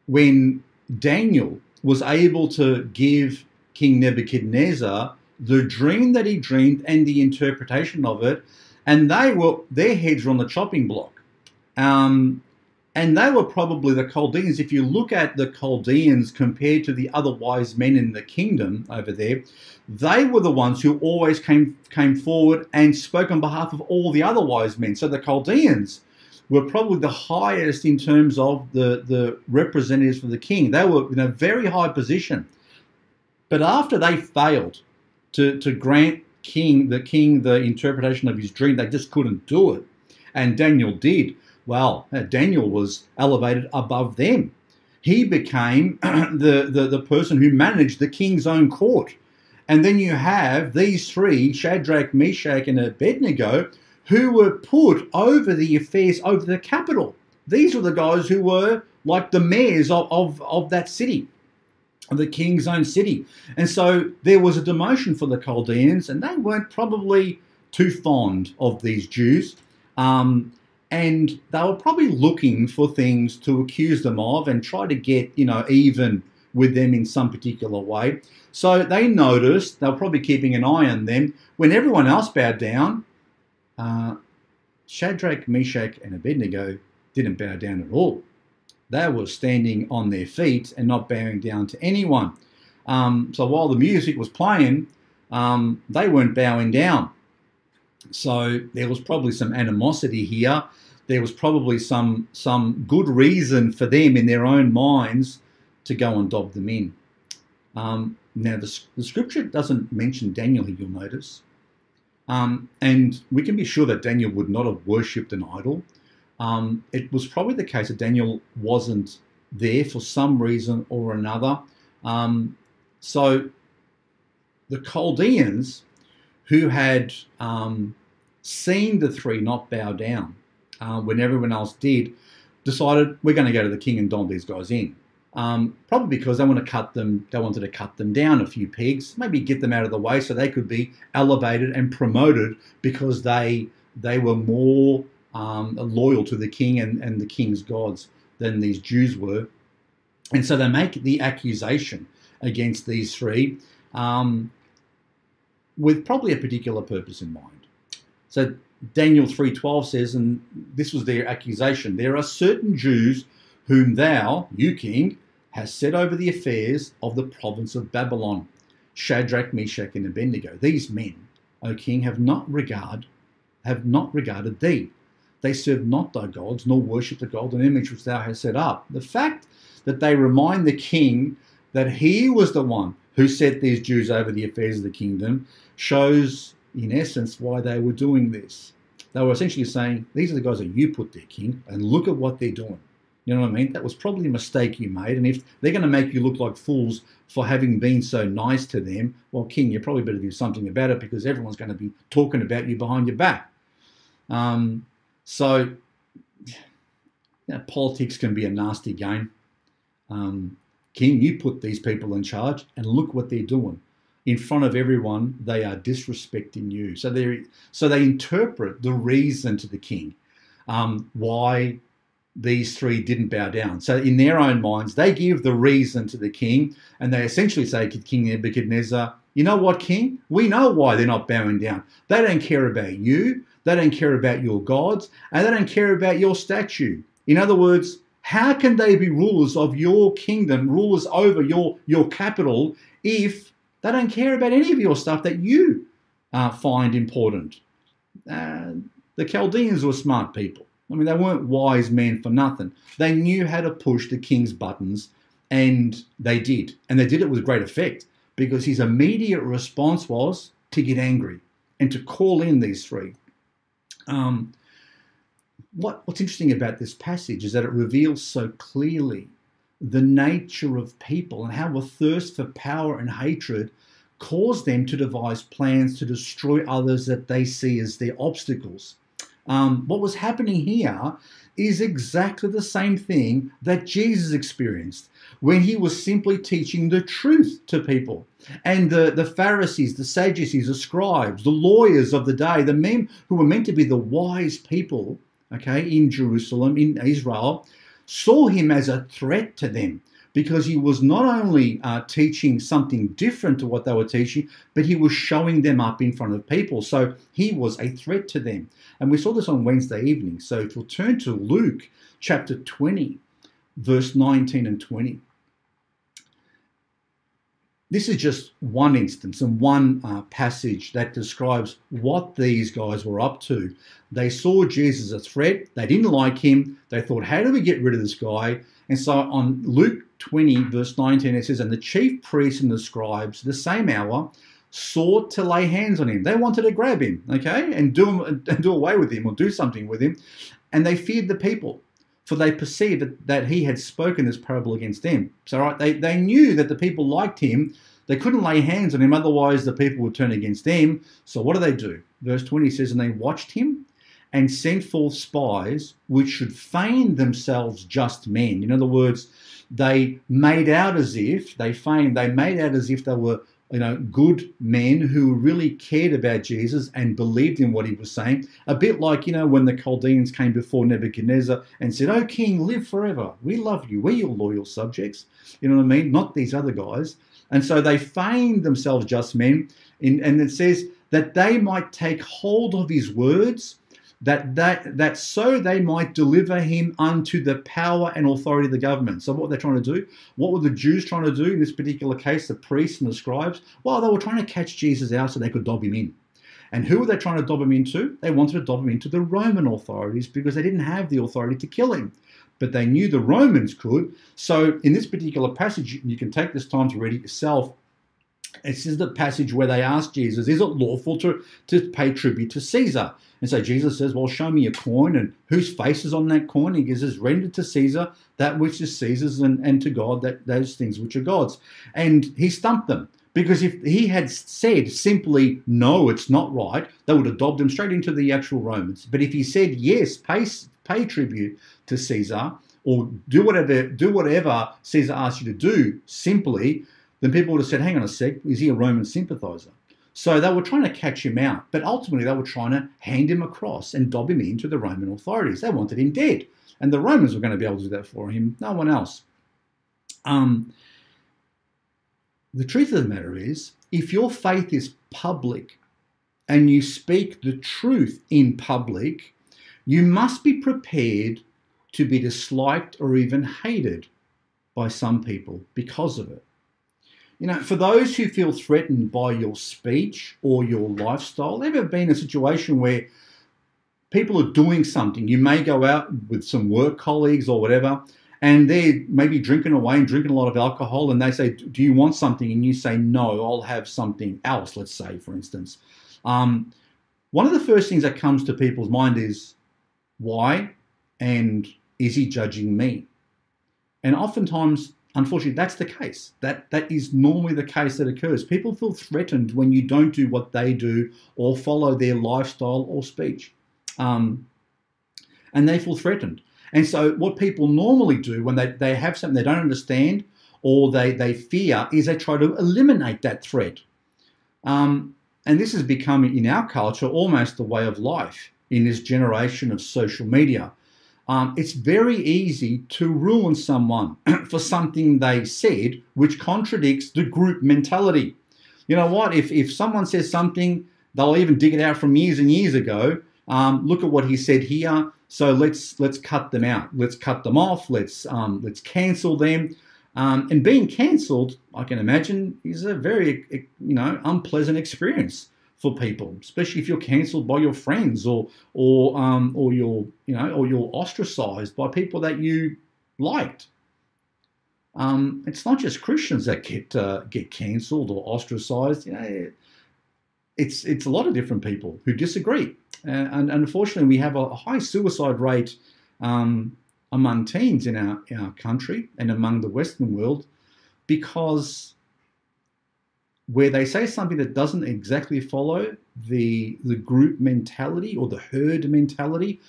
when Daniel was able to give King Nebuchadnezzar the dream that he dreamed and the interpretation of it, and they were their heads were on the chopping block. Um, and they were probably the Chaldeans. If you look at the Chaldeans compared to the other wise men in the kingdom over there, they were the ones who always came came forward and spoke on behalf of all the other wise men. So the Chaldeans were probably the highest in terms of the, the representatives for the king. They were in a very high position. But after they failed to, to grant king the king the interpretation of his dream, they just couldn't do it. And Daniel did. Well, uh, Daniel was elevated above them. He became [clears throat] the, the, the person who managed the king's own court. And then you have these three, Shadrach, Meshach, and Abednego, who were put over the affairs over the capital. These were the guys who were like the mayors of, of, of that city, the king's own city. And so there was a demotion for the Chaldeans, and they weren't probably too fond of these Jews. Um, and they were probably looking for things to accuse them of and try to get, you know, even with them in some particular way. So they noticed, they were probably keeping an eye on them. When everyone else bowed down, uh, Shadrach, Meshach, and Abednego didn't bow down at all. They were standing on their feet and not bowing down to anyone. Um, so while the music was playing, um, they weren't bowing down. So there was probably some animosity here. There was probably some some good reason for them in their own minds to go and dob them in. Um, now the, the scripture doesn't mention Daniel you'll notice. Um, and we can be sure that Daniel would not have worshipped an idol. Um, it was probably the case that Daniel wasn't there for some reason or another. Um, so the Chaldeans, who had um, seen the three not bow down uh, when everyone else did, decided we're going to go to the king and dob these guys in. Um, probably because they want to cut them, they wanted to cut them down a few pegs, maybe get them out of the way so they could be elevated and promoted because they they were more um, loyal to the king and, and the king's gods than these Jews were. And so they make the accusation against these three um, with probably a particular purpose in mind. So Daniel 3:12 says, and this was their accusation: there are certain Jews whom thou, you king, has set over the affairs of the province of Babylon. Shadrach, Meshach, and Abednego. These men, O king, have not regard, have not regarded thee. They serve not thy gods, nor worship the golden image which thou hast set up. The fact that they remind the king that he was the one who set these Jews over the affairs of the kingdom shows, in essence, why they were doing this. They were essentially saying, These are the guys that you put there, king, and look at what they're doing. You know what I mean? That was probably a mistake you made. And if they're going to make you look like fools for having been so nice to them, well, King, you probably better do something about it because everyone's going to be talking about you behind your back. Um, so, you know, politics can be a nasty game. Um, King, you put these people in charge, and look what they're doing. In front of everyone, they are disrespecting you. So they so they interpret the reason to the king um, why these three didn't bow down. So, in their own minds, they give the reason to the king, and they essentially say to King Nebuchadnezzar, You know what, king? We know why they're not bowing down. They don't care about you, they don't care about your gods, and they don't care about your statue. In other words, how can they be rulers of your kingdom, rulers over your, your capital, if they don't care about any of your stuff that you uh, find important? Uh, the Chaldeans were smart people. I mean, they weren't wise men for nothing. They knew how to push the king's buttons, and they did. And they did it with great effect because his immediate response was to get angry and to call in these three. Um, what, what's interesting about this passage is that it reveals so clearly the nature of people and how a thirst for power and hatred caused them to devise plans to destroy others that they see as their obstacles. Um, what was happening here is exactly the same thing that Jesus experienced when he was simply teaching the truth to people. And the, the Pharisees, the Sadducees, the scribes, the lawyers of the day, the men who were meant to be the wise people, okay, in Jerusalem, in Israel, saw him as a threat to them because he was not only uh, teaching something different to what they were teaching, but he was showing them up in front of people. So he was a threat to them. And we saw this on Wednesday evening. So if we'll turn to Luke chapter 20, verse 19 and 20. This is just one instance and one uh, passage that describes what these guys were up to. They saw Jesus as a threat. They didn't like him. They thought, how do we get rid of this guy? And so on Luke 20, verse 19, it says, And the chief priests and the scribes, the same hour, sought to lay hands on him. They wanted to grab him, okay, and do and do away with him or do something with him. And they feared the people, for they perceived that, that he had spoken this parable against them. So right, they, they knew that the people liked him. They couldn't lay hands on him, otherwise the people would turn against them. So what do they do? Verse 20 says, And they watched him and sent forth spies which should feign themselves just men. In other words, they made out as if they feigned, they made out as if they were you know, good men who really cared about Jesus and believed in what he was saying. A bit like, you know, when the Chaldeans came before Nebuchadnezzar and said, Oh, king, live forever. We love you. We're your loyal subjects. You know what I mean? Not these other guys. And so they feigned themselves just men. And it says that they might take hold of his words that, that, that so they might deliver him unto the power and authority of the government. So, what they're trying to do, what were the Jews trying to do in this particular case, the priests and the scribes? Well, they were trying to catch Jesus out so they could dob him in. And who were they trying to dob him into? They wanted to dob him into the Roman authorities because they didn't have the authority to kill him. But they knew the Romans could. So, in this particular passage, you can take this time to read it yourself. This is the passage where they ask Jesus, Is it lawful to, to pay tribute to Caesar? And so Jesus says, Well, show me a coin, and whose face is on that coin? He gives us render to Caesar that which is Caesar's, and, and to God that those things which are God's. And he stumped them. Because if he had said simply, no, it's not right, they would have dobbed him straight into the actual Romans. But if he said, yes, pay, pay tribute to Caesar, or do whatever, do whatever Caesar asks you to do simply, then people would have said, hang on a sec, is he a Roman sympathizer? So they were trying to catch him out, but ultimately they were trying to hand him across and dob him into the Roman authorities. They wanted him dead, and the Romans were going to be able to do that for him, no one else. Um, the truth of the matter is, if your faith is public and you speak the truth in public, you must be prepared to be disliked or even hated by some people because of it. You know, for those who feel threatened by your speech or your lifestyle, ever been a situation where people are doing something? You may go out with some work colleagues or whatever, and they're maybe drinking away and drinking a lot of alcohol, and they say, Do you want something? And you say, No, I'll have something else, let's say, for instance. Um, one of the first things that comes to people's mind is, Why? And is he judging me? And oftentimes, unfortunately, that's the case. That that is normally the case that occurs. People feel threatened when you don't do what they do or follow their lifestyle or speech, um, and they feel threatened. And so, what people normally do when they, they have something they don't understand or they, they fear is they try to eliminate that threat. Um, and this has become, in our culture, almost the way of life in this generation of social media. Um, it's very easy to ruin someone [clears throat] for something they said which contradicts the group mentality. You know what? If, if someone says something, they'll even dig it out from years and years ago. Um, look at what he said here. So let's let's cut them out. Let's cut them off. Let's um, let's cancel them. Um, and being cancelled, I can imagine, is a very you know unpleasant experience for people, especially if you're cancelled by your friends or or um, or you're you know or you're ostracized by people that you liked. Um, it's not just Christians that get uh, get cancelled or ostracized. You know, it's it's a lot of different people who disagree, and, and unfortunately, we have a high suicide rate um, among teens in our in our country and among the Western world because where they say something that doesn't exactly follow the the group mentality or the herd mentality,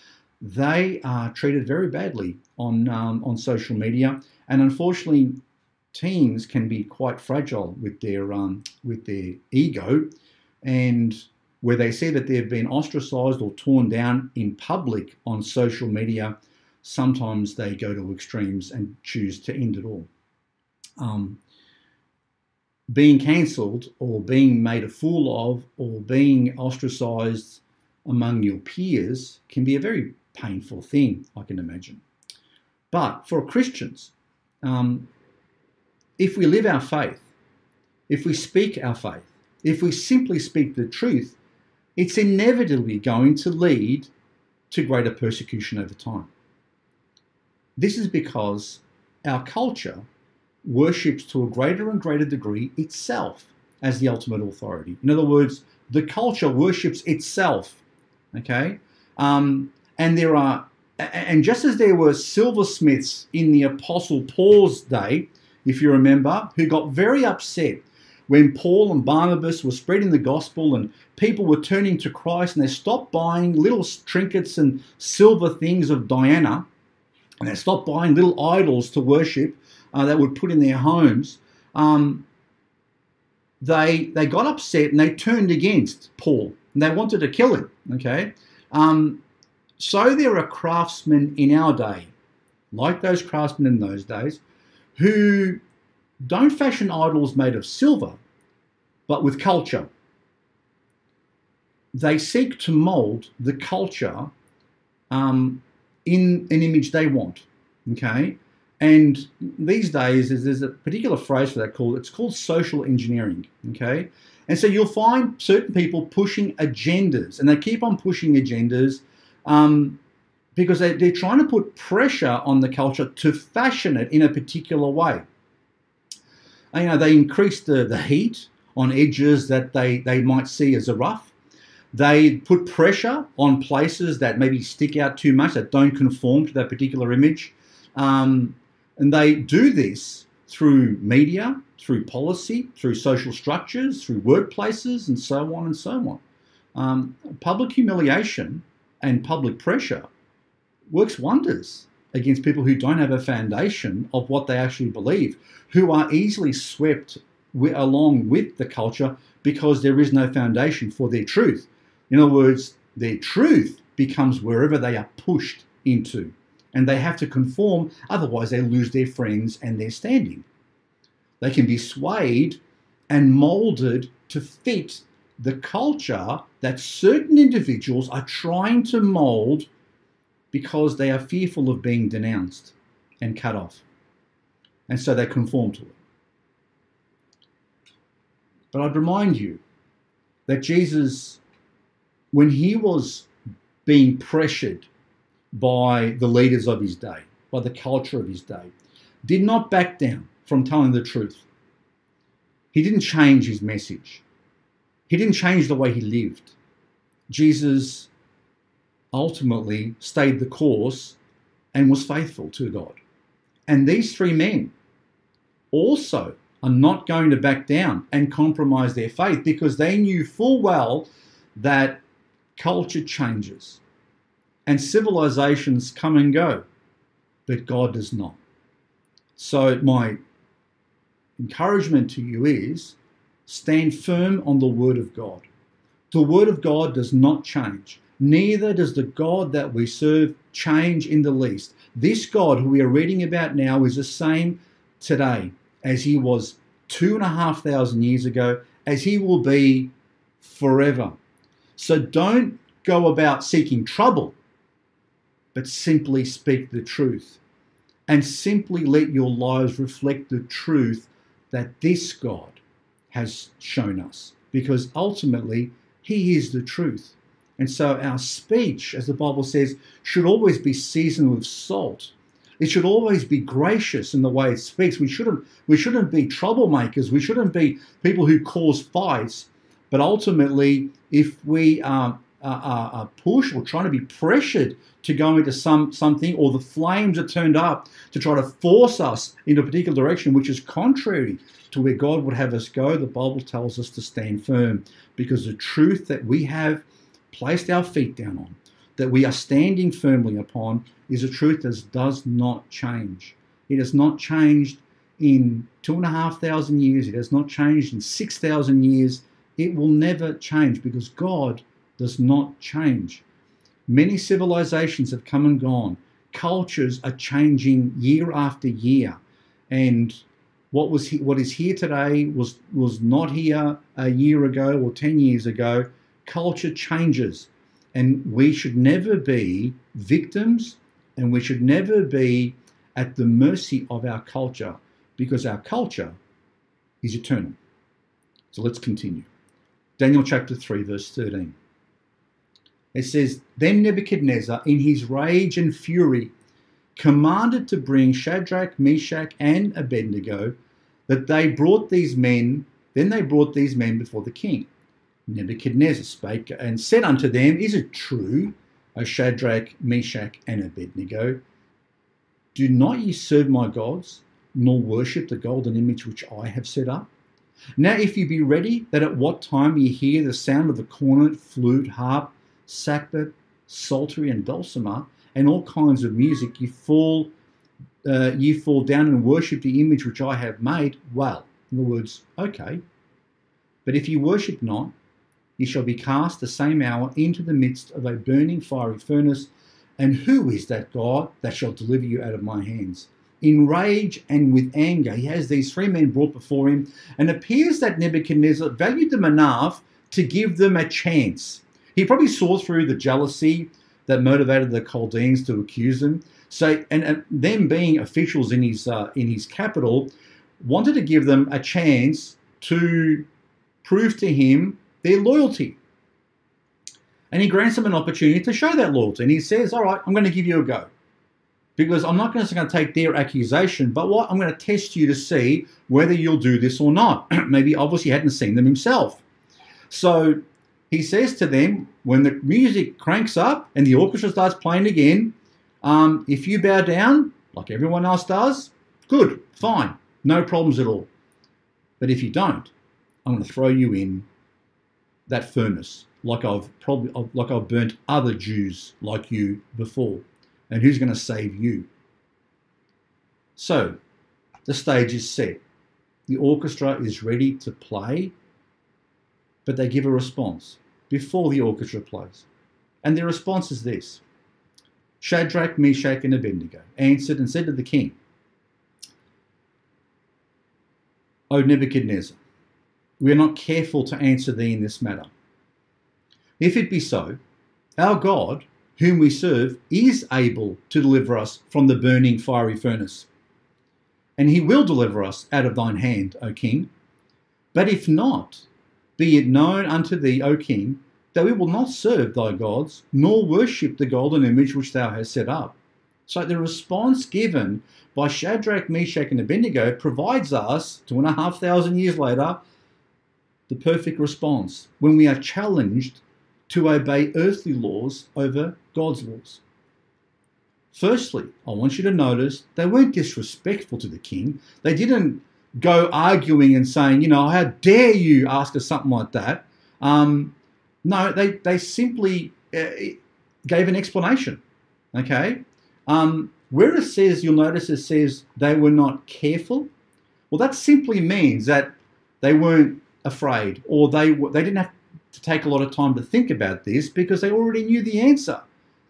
they are treated very badly on um, on social media, and unfortunately, teens can be quite fragile with their um, with their ego, and where they see that they've been ostracized or torn down in public on social media, sometimes they go to extremes and choose to end it all. Um, being cancelled or being made a fool of or being ostracized among your peers can be a very painful thing, I can imagine. But for Christians, um, if we live our faith, if we speak our faith, if we simply speak the truth, it's inevitably going to lead to greater persecution over time. This is because our culture worships to a greater and greater degree itself as the ultimate authority. In other words, the culture worships itself. Okay? Um, and there are, and just as there were silversmiths in the Apostle Paul's day, if you remember, who got very upset when Paul and Barnabas were spreading the gospel and people were turning to Christ and they stopped buying little trinkets and silver things of Diana and they stopped buying little idols to worship uh, that would put in their homes, um, they they got upset and they turned against Paul and they wanted to kill him. Okay, um, so there are craftsmen in our day, like those craftsmen in those days, who don't fashion idols made of silver, but with culture. They seek to mold the culture um, in an image they want. Okay, and these days there's a particular phrase for that called it's called social engineering. Okay, and so you'll find certain people pushing agendas, and they keep on pushing agendas. Um, because they, they're trying to put pressure on the culture to fashion it in a particular way you know, they increase the, the heat on edges that they, they might see as a rough. They put pressure on places that maybe stick out too much, that don't conform to that particular image. Um, and they do this through media, through policy, through social structures, through workplaces, and so on and so on. Um, public humiliation and public pressure works wonders against people who don't have a foundation of what they actually believe, who are easily swept along with the culture because there is no foundation for their truth. In other words, their truth becomes wherever they are pushed into, and they have to conform, otherwise, they lose their friends and their standing. They can be swayed and molded to fit the culture that certain individuals are trying to mold because they are fearful of being denounced and cut off. And so they conform to it. But I'd remind you that Jesus, when he was being pressured by the leaders of his day, by the culture of his day, did not back down from telling the truth. He didn't change his message. He didn't change the way he lived. Jesus ultimately stayed the course and was faithful to God. And these three men also are not going to back down and compromise their faith because they knew full well that culture changes and civilizations come and go, but God does not. So, my encouragement to you is stand firm on the Word of God. The Word of God does not change. Neither does the God that we serve change in the least. This God who we are reading about now is the same today as he was two and a half thousand years ago, as he will be forever. So don't go about seeking trouble, but simply speak the truth and simply let your lives reflect the truth that this God has shown us because ultimately he is the truth. And so our speech, as the Bible says, should always be seasoned with salt. It should always be gracious in the way it speaks. We shouldn't, we shouldn't be troublemakers. We shouldn't be people who cause fights. But ultimately, if we are, Uh, uh, uh, are, are pushed or trying to be pressured to go into some something, or the flames are turned up to try to force us into a particular direction, which is contrary to where God would have us go, the Bible tells us to stand firm because the truth that we have placed our feet down on, that we are standing firmly upon, is a truth that does not change. It has not changed in two and a half thousand years, it has not changed in six thousand years. It will never change because God does not change. Many civilizations have come and gone. Cultures are changing year after year. And what was he, what is here today was was not here a year ago or 10 years ago. Culture changes. And we should never be victims and we should never be at the mercy of our culture because our culture is eternal. So let's continue. Daniel chapter 3, verse 13. It says, Then Nebuchadnezzar, in his rage and fury, commanded to bring Shadrach, Meshach, and Abednego, that they brought these men, then they brought these men before the king. Nebuchadnezzar spake and said unto them, Is it true, O Shadrach, Meshach, and Abednego? Do not ye serve my gods, nor worship the golden image which I have set up? Now, if ye be ready, that at what time ye hear the sound of the cornet, flute, harp, sackbut, psaltery, and dulcimer, and all kinds of music, you fall, uh, ye fall down and worship the image which I have made. Well, in other words, okay. But if you worship not, ye shall be cast the same hour into the midst of a burning fiery furnace. And who is that God that shall deliver you out of my hands? In rage and with anger, he has these three men brought before him, and appears that Nebuchadnezzar valued them enough to give them a chance. He probably saw through the jealousy that motivated the Chaldeans to accuse him. So, and, and them being officials in his uh, in his capital, wanted to give them a chance to prove to him their loyalty. And he grants them an opportunity to show that loyalty. And he says, All right, I'm going to give you a go. Because I'm not going to take their accusation, but what I'm going to test you to see whether you'll do this or not. [clears throat] Maybe obviously hadn't seen them himself. So he says to them, when the music cranks up and the orchestra starts playing again, um, if you bow down, like everyone else does, good, fine, no problems at all. But if you don't, I'm going to throw you in that furnace, like I've probably like I've burnt other Jews like you before. And who's going to save you? So, the stage is set. The orchestra is ready to play, but they give a response before the orchestra plays. And their response is this Shadrach, Meshach, and Abednego answered and said to the king, O Nebuchadnezzar, we are not careful to answer thee in this matter. If it be so, our God, whom we serve, is able to deliver us from the burning fiery furnace. and he will deliver us out of thine hand, O king. But if not, be it known unto thee, O king, that we will not serve thy gods, nor worship the golden image which thou hast set up. So the response given by Shadrach, Meshach, and Abednego provides us, two and a half thousand years later, the perfect response when we are challenged to obey earthly laws over God's laws. Firstly, I want you to notice they weren't disrespectful to the king. They didn't go arguing and saying, you know, how dare you ask us something like that. Um, no, they, they simply uh, gave an explanation. Okay? Um, where it says, you'll notice it says they were not careful. Well, that simply means that they weren't afraid or they, they didn't have to take a lot of time to think about this because they already knew the answer.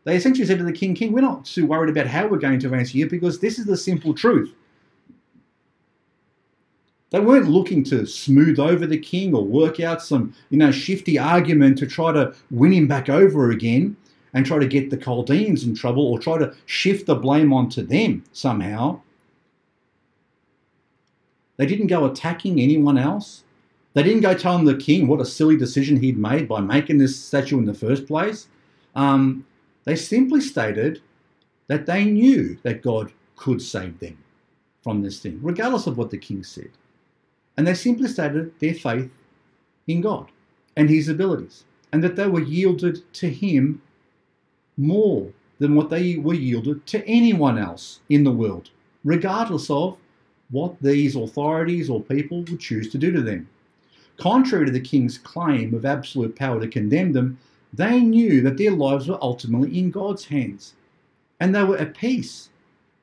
They essentially said to the king, King, we're not too worried about how we're going to answer you because this is the simple truth. They weren't looking to smooth over the king or work out some, you know, shifty argument to try to win him back over again and try to get the Chaldeans in trouble or try to shift the blame onto them somehow. They didn't go attacking anyone else. They didn't go telling the king what a silly decision he'd made by making this statue in the first place. Um, they simply stated that they knew that God could save them from this thing, regardless of what the king said. And they simply stated their faith in God and his abilities, and that they were yielded to him more than what they were yielded to anyone else in the world, regardless of what these authorities or people would choose to do to them. Contrary to the king's claim of absolute power to condemn them, they knew that their lives were ultimately in God's hands, and they were at peace.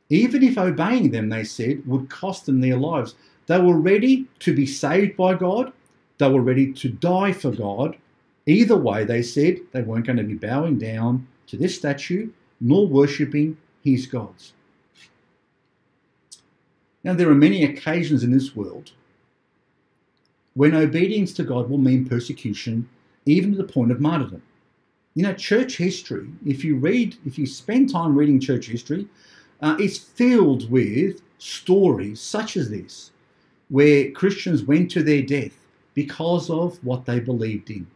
Even if obeying them, they said, would cost them their lives, they were ready to be saved by God. They were ready to die for God. Either way, they said they weren't going to be bowing down to this statue nor worshipping his gods. Now, there are many occasions in this world when obedience to God will mean persecution, even to the point of martyrdom. You know, church history, if you read, if you spend time reading church history, uh, it's filled with stories such as this where Christians went to their death because of what they believed in.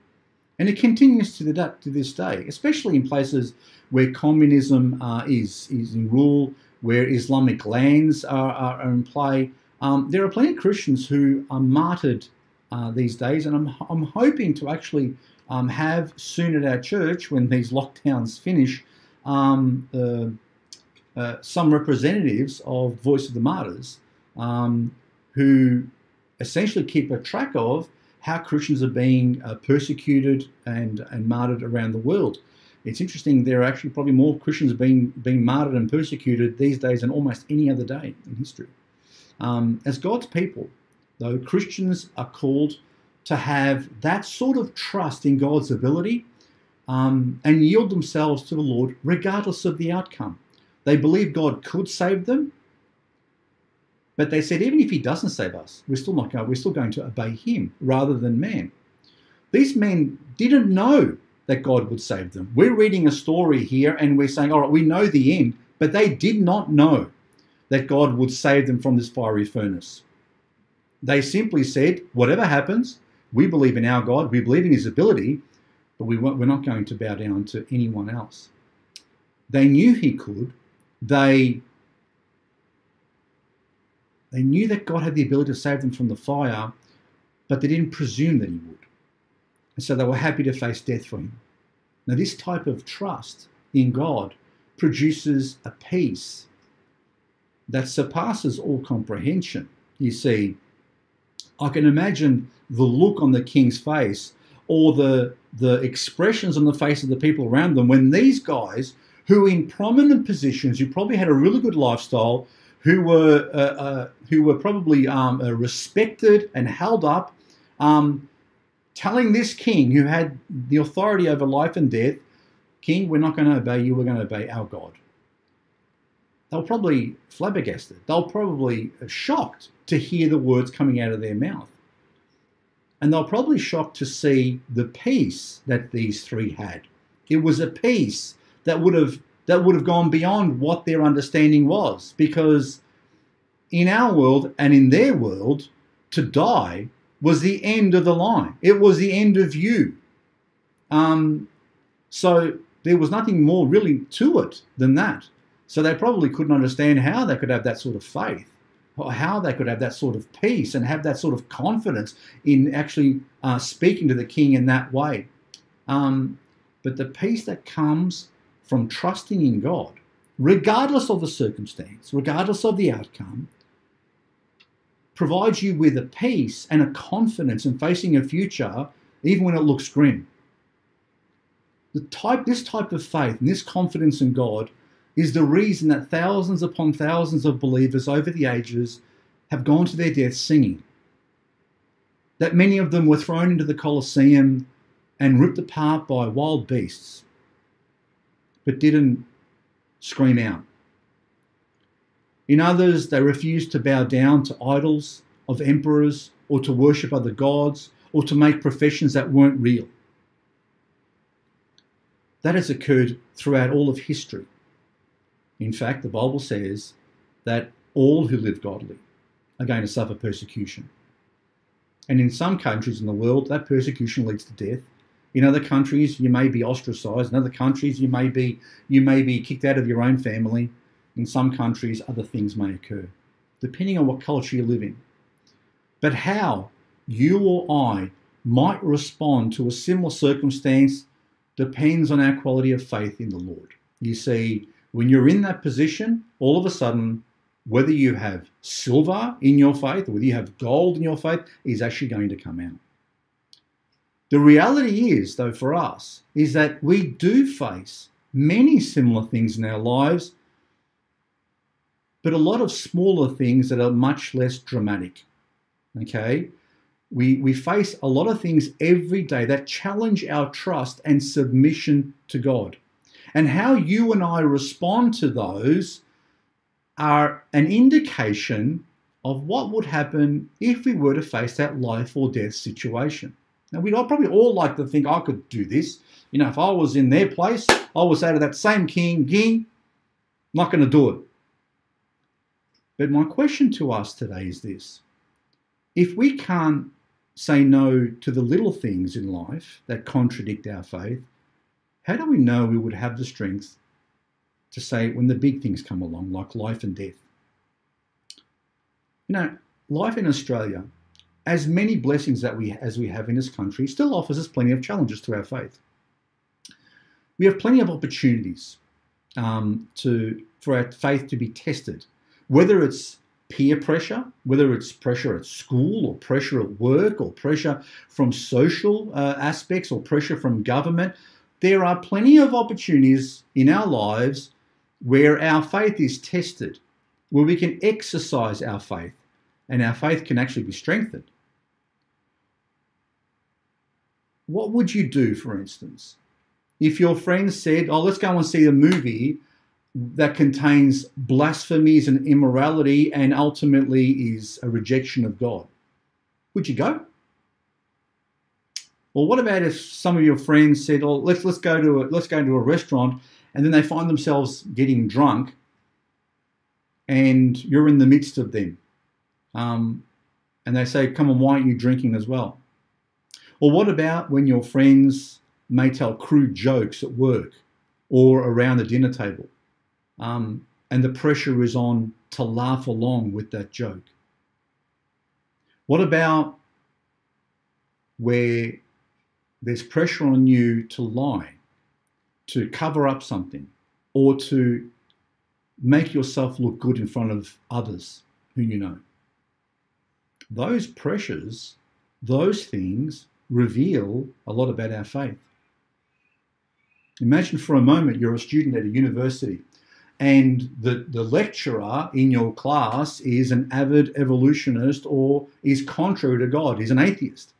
And it continues to, the, to this day, especially in places where communism uh, is, is in rule, where Islamic lands are, are, are in play. Um, there are plenty of Christians who are martyred uh, these days, and I'm, I'm hoping to actually um, have soon at our church, when these lockdowns finish, um, uh, uh, some representatives of Voice of the Martyrs um, who essentially keep a track of how Christians are being uh, persecuted and, and martyred around the world. It's interesting, there are actually probably more Christians being, being martyred and persecuted these days than almost any other day in history. Um, as God's people, though, Christians are called to have that sort of trust in God's ability um, and yield themselves to the Lord regardless of the outcome. They believe God could save them, but they said, even if he doesn't save us, we're still not going, we're still going to obey him rather than man. These men didn't know that God would save them. We're reading a story here and we're saying, all right, we know the end, but they did not know that God would save them from this fiery furnace. They simply said, whatever happens, we believe in our God, we believe in his ability, but we, we're not going to bow down to anyone else. They knew he could. They they knew that God had the ability to save them from the fire, but they didn't presume that He would. And so they were happy to face death for Him. Now, this type of trust in God produces a peace that surpasses all comprehension. You see, I can imagine the look on the king's face or the, the expressions on the face of the people around them when these guys, who in prominent positions, who probably had a really good lifestyle, who were uh, uh, who were probably um, uh, respected and held up, um, telling this king who had the authority over life and death, King, we're not going to obey you. We're going to obey our God. They'll probably flabbergasted. They'll probably shocked to hear the words coming out of their mouth. And they'll probably shocked to see the peace that these three had. It was a peace that would have that would have gone beyond what their understanding was because in our world and in their world, to die was the end of the line. It was the end of you. Um, so there was nothing more really to it than that. So they probably couldn't understand how they could have that sort of faith, or how they could have that sort of peace and have that sort of confidence in actually uh, speaking to the king in that way. Um, but the peace that comes from trusting in God, regardless of the circumstance, regardless of the outcome, provides you with a peace and a confidence in facing a future, even when it looks grim. The type, this type of faith and this confidence in God is the reason that thousands upon thousands of believers over the ages have gone to their death singing. That many of them were thrown into the Colosseum and ripped apart by wild beasts, but didn't scream out. In others, they refused to bow down to idols of emperors or to worship other gods or to make professions that weren't real. That has occurred throughout all of history. In fact, the Bible says that all who live godly are going to suffer persecution. And in some countries in the world, that persecution leads to death. In other countries, you may be ostracized. In other countries, you may be you may be kicked out of your own family. In some countries, other things may occur, depending on what culture you live in. But how you or I might respond to a similar circumstance depends on our quality of faith in the Lord. You see, when you're in that position, all of a sudden, whether you have silver in your faith or whether you have gold in your faith is actually going to come out. The reality is, though, for us, is that we do face many similar things in our lives, but a lot of smaller things that are much less dramatic. Okay? We, we face a lot of things every day that challenge our trust and submission to God. And how you and I respond to those are an indication of what would happen if we were to face that life or death situation. Now, we'd probably all like to think I could do this. You know, if I was in their place, I would say to that same king, King, I'm not going to do it. But my question to us today is this if we can't say no to the little things in life that contradict our faith, how do we know we would have the strength to say it when the big things come along, like life and death? You know, life in Australia as many blessings that we as we have in this country still offers us plenty of challenges to our faith. We have plenty of opportunities um, to for our faith to be tested, whether it's peer pressure, whether it's pressure at school or pressure at work or pressure from social uh, aspects or pressure from government. There are plenty of opportunities in our lives where our faith is tested, where we can exercise our faith and our faith can actually be strengthened what would you do, for instance, if your friends said, Oh, let's go and see a movie that contains blasphemies and immorality and ultimately is a rejection of God? Would you go? Or what about if some of your friends said, "Oh, let's let's go to a, let's go to a restaurant," and then they find themselves getting drunk, and you're in the midst of them, um, and they say, "Come on, why aren't you drinking as well?" Or what about when your friends may tell crude jokes at work or around the dinner table, um, and the pressure is on to laugh along with that joke? What about where there's pressure on you to lie, to cover up something, or to make yourself look good in front of others who you know? Those pressures, those things reveal a lot about our faith. Imagine for a moment you're a student at a university and the, the lecturer in your class is an avid evolutionist or is contrary to God, he's an atheist.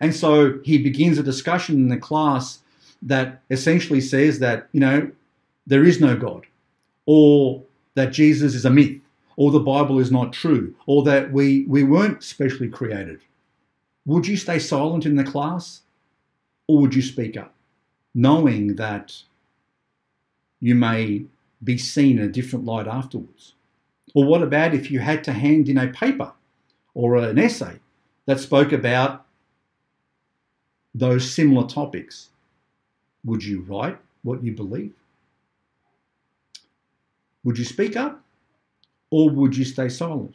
And so he begins a discussion in the class that essentially says that, you know, there is no God, or that Jesus is a myth, or the Bible is not true, or that we, we weren't specially created, would you stay silent in the class or would you speak up, knowing that you may be seen in a different light afterwards? Or what about if you had to hand in a paper or an essay that spoke about those similar topics? Would you write what you believe? Would you speak up or would you stay silent?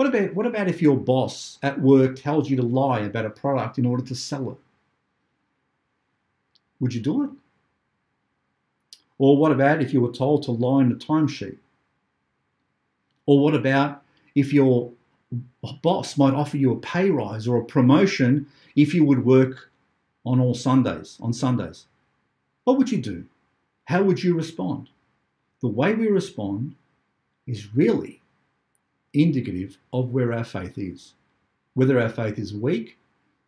What about, what about if your boss at work tells you to lie about a product in order to sell it? Would you do it? Or what about if you were told to lie in a timesheet? Or what about if your boss might offer you a pay rise or a promotion if you would work on all Sundays, on Sundays? What would you do? How would you respond? The way we respond is really indicative of where our faith is. Whether our faith is weak,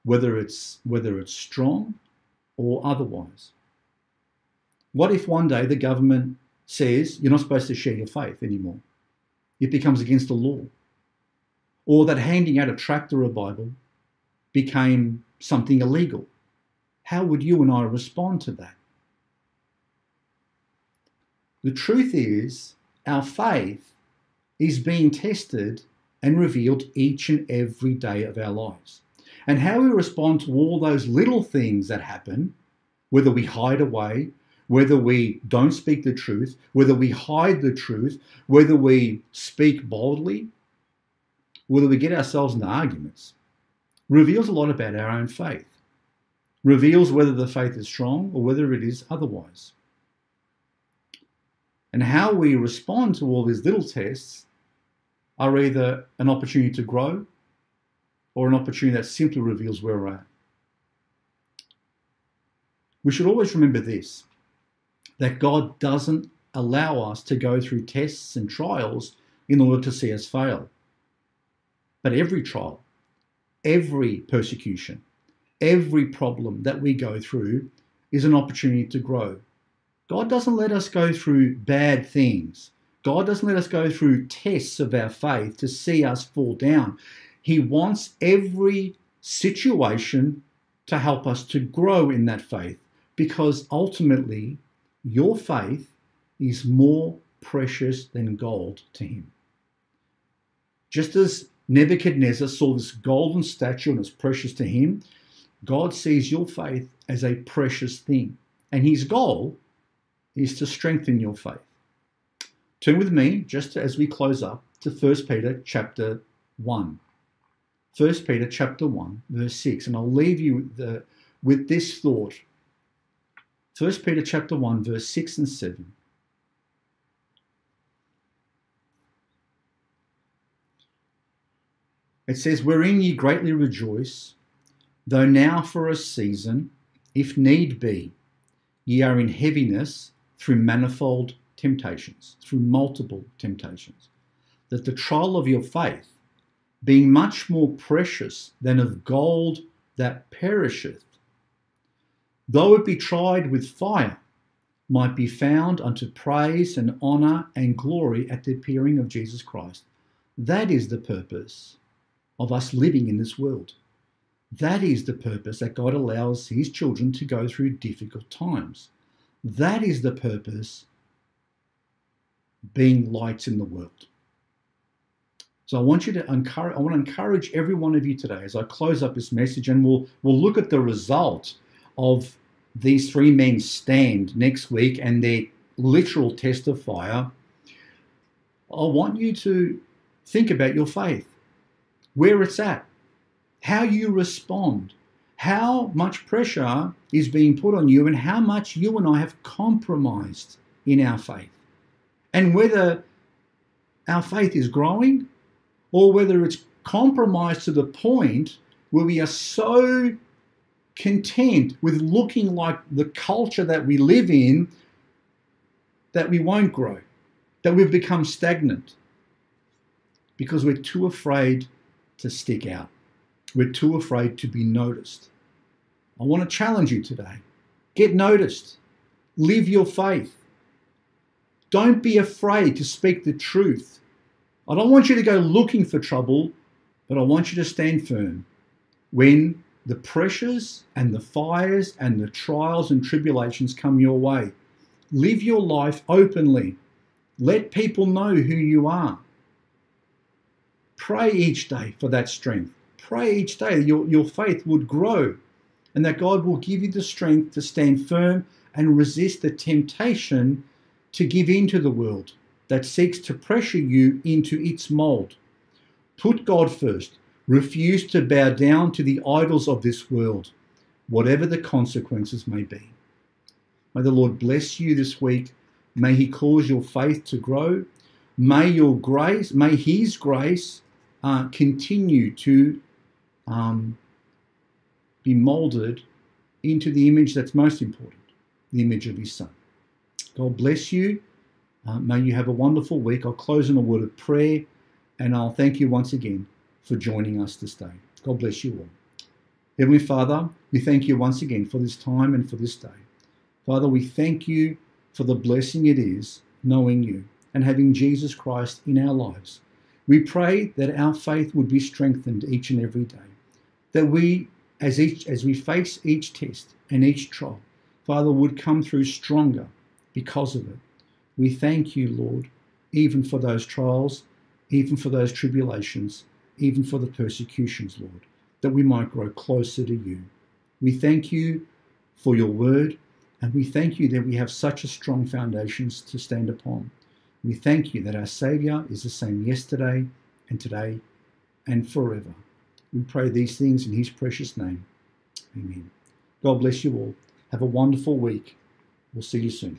whether it's whether it's strong or otherwise. What if one day the government says you're not supposed to share your faith anymore? It becomes against the law. Or that handing out a tract or a Bible became something illegal. How would you and I respond to that? The truth is, our faith is being tested and revealed each and every day of our lives. And how we respond to all those little things that happen, whether we hide away, whether we don't speak the truth, whether we hide the truth, whether we speak boldly, whether we get ourselves into arguments, reveals a lot about our own faith, reveals whether the faith is strong or whether it is otherwise. And how we respond to all these little tests are either an opportunity to grow or an opportunity that simply reveals where we're at. We should always remember this that God doesn't allow us to go through tests and trials in order to see us fail. But every trial, every persecution, every problem that we go through is an opportunity to grow. God doesn't let us go through bad things. God doesn't let us go through tests of our faith to see us fall down. He wants every situation to help us to grow in that faith because ultimately your faith is more precious than gold to him. Just as Nebuchadnezzar saw this golden statue and it's precious to him, God sees your faith as a precious thing. And his goal is to strengthen your faith. Turn with me, just as we close up, to 1 Peter chapter 1. 1 Peter chapter 1, verse 6. And I'll leave you the, with this thought. 1 Peter chapter 1, verse 6 and 7. It says, Wherein ye greatly rejoice, though now for a season, if need be, ye are in heaviness through manifold temptations, through multiple temptations, that the trial of your faith, being much more precious than of gold that perisheth, though it be tried with fire, might be found unto praise and honour and glory at the appearing of Jesus Christ. That is the purpose of us living in this world. That is the purpose that God allows His children to go through difficult times. That is the purpose being lights in the world. So I want you to encourage, I want to encourage every one of you today as I close up this message and we'll, we'll look at the result of these three men stand next week and their literal test of fire. I want you to think about your faith where it's at, how you respond, how much pressure is being put on you, and how much you and I have compromised in our faith, and whether our faith is growing or whether it's compromised to the point where we are so content with looking like the culture that we live in that we won't grow, that we've become stagnant because we're too afraid to stick out. We're too afraid to be noticed. I want to challenge you today. Get noticed. Live your faith. Don't be afraid to speak the truth. I don't want you to go looking for trouble, but I want you to stand firm when the pressures and the fires and the trials and tribulations come your way. Live your life openly. Let people know who you are. Pray each day for that strength. Pray each day your, your faith would grow and that God will give you the strength to stand firm and resist the temptation to give in to the world that seeks to pressure you into its mold. Put God first. Refuse to bow down to the idols of this world, whatever the consequences may be. May the Lord bless you this week. May He cause your faith to grow. May your grace, may His grace uh, continue to um, be molded into the image that's most important the image of His Son. God bless you. Uh, may you have a wonderful week. I'll close in a word of prayer and I'll thank you once again for joining us this day. God bless you all. Heavenly Father, we thank you once again for this time and for this day. Father, we thank you for the blessing it is knowing you and having Jesus Christ in our lives. We pray that our faith would be strengthened each and every day, that we, as, each, as we face each test and each trial, Father, would come through stronger because of it. We thank you, Lord, even for those trials, even for those tribulations, even for the persecutions, Lord, that we might grow closer to you. We thank you for your word, and we thank you that we have such a strong foundations to stand upon. We thank you that our Saviour is the same yesterday and today and forever. We pray these things in His precious name. Amen. God bless you all. Have a wonderful week. We'll see you soon.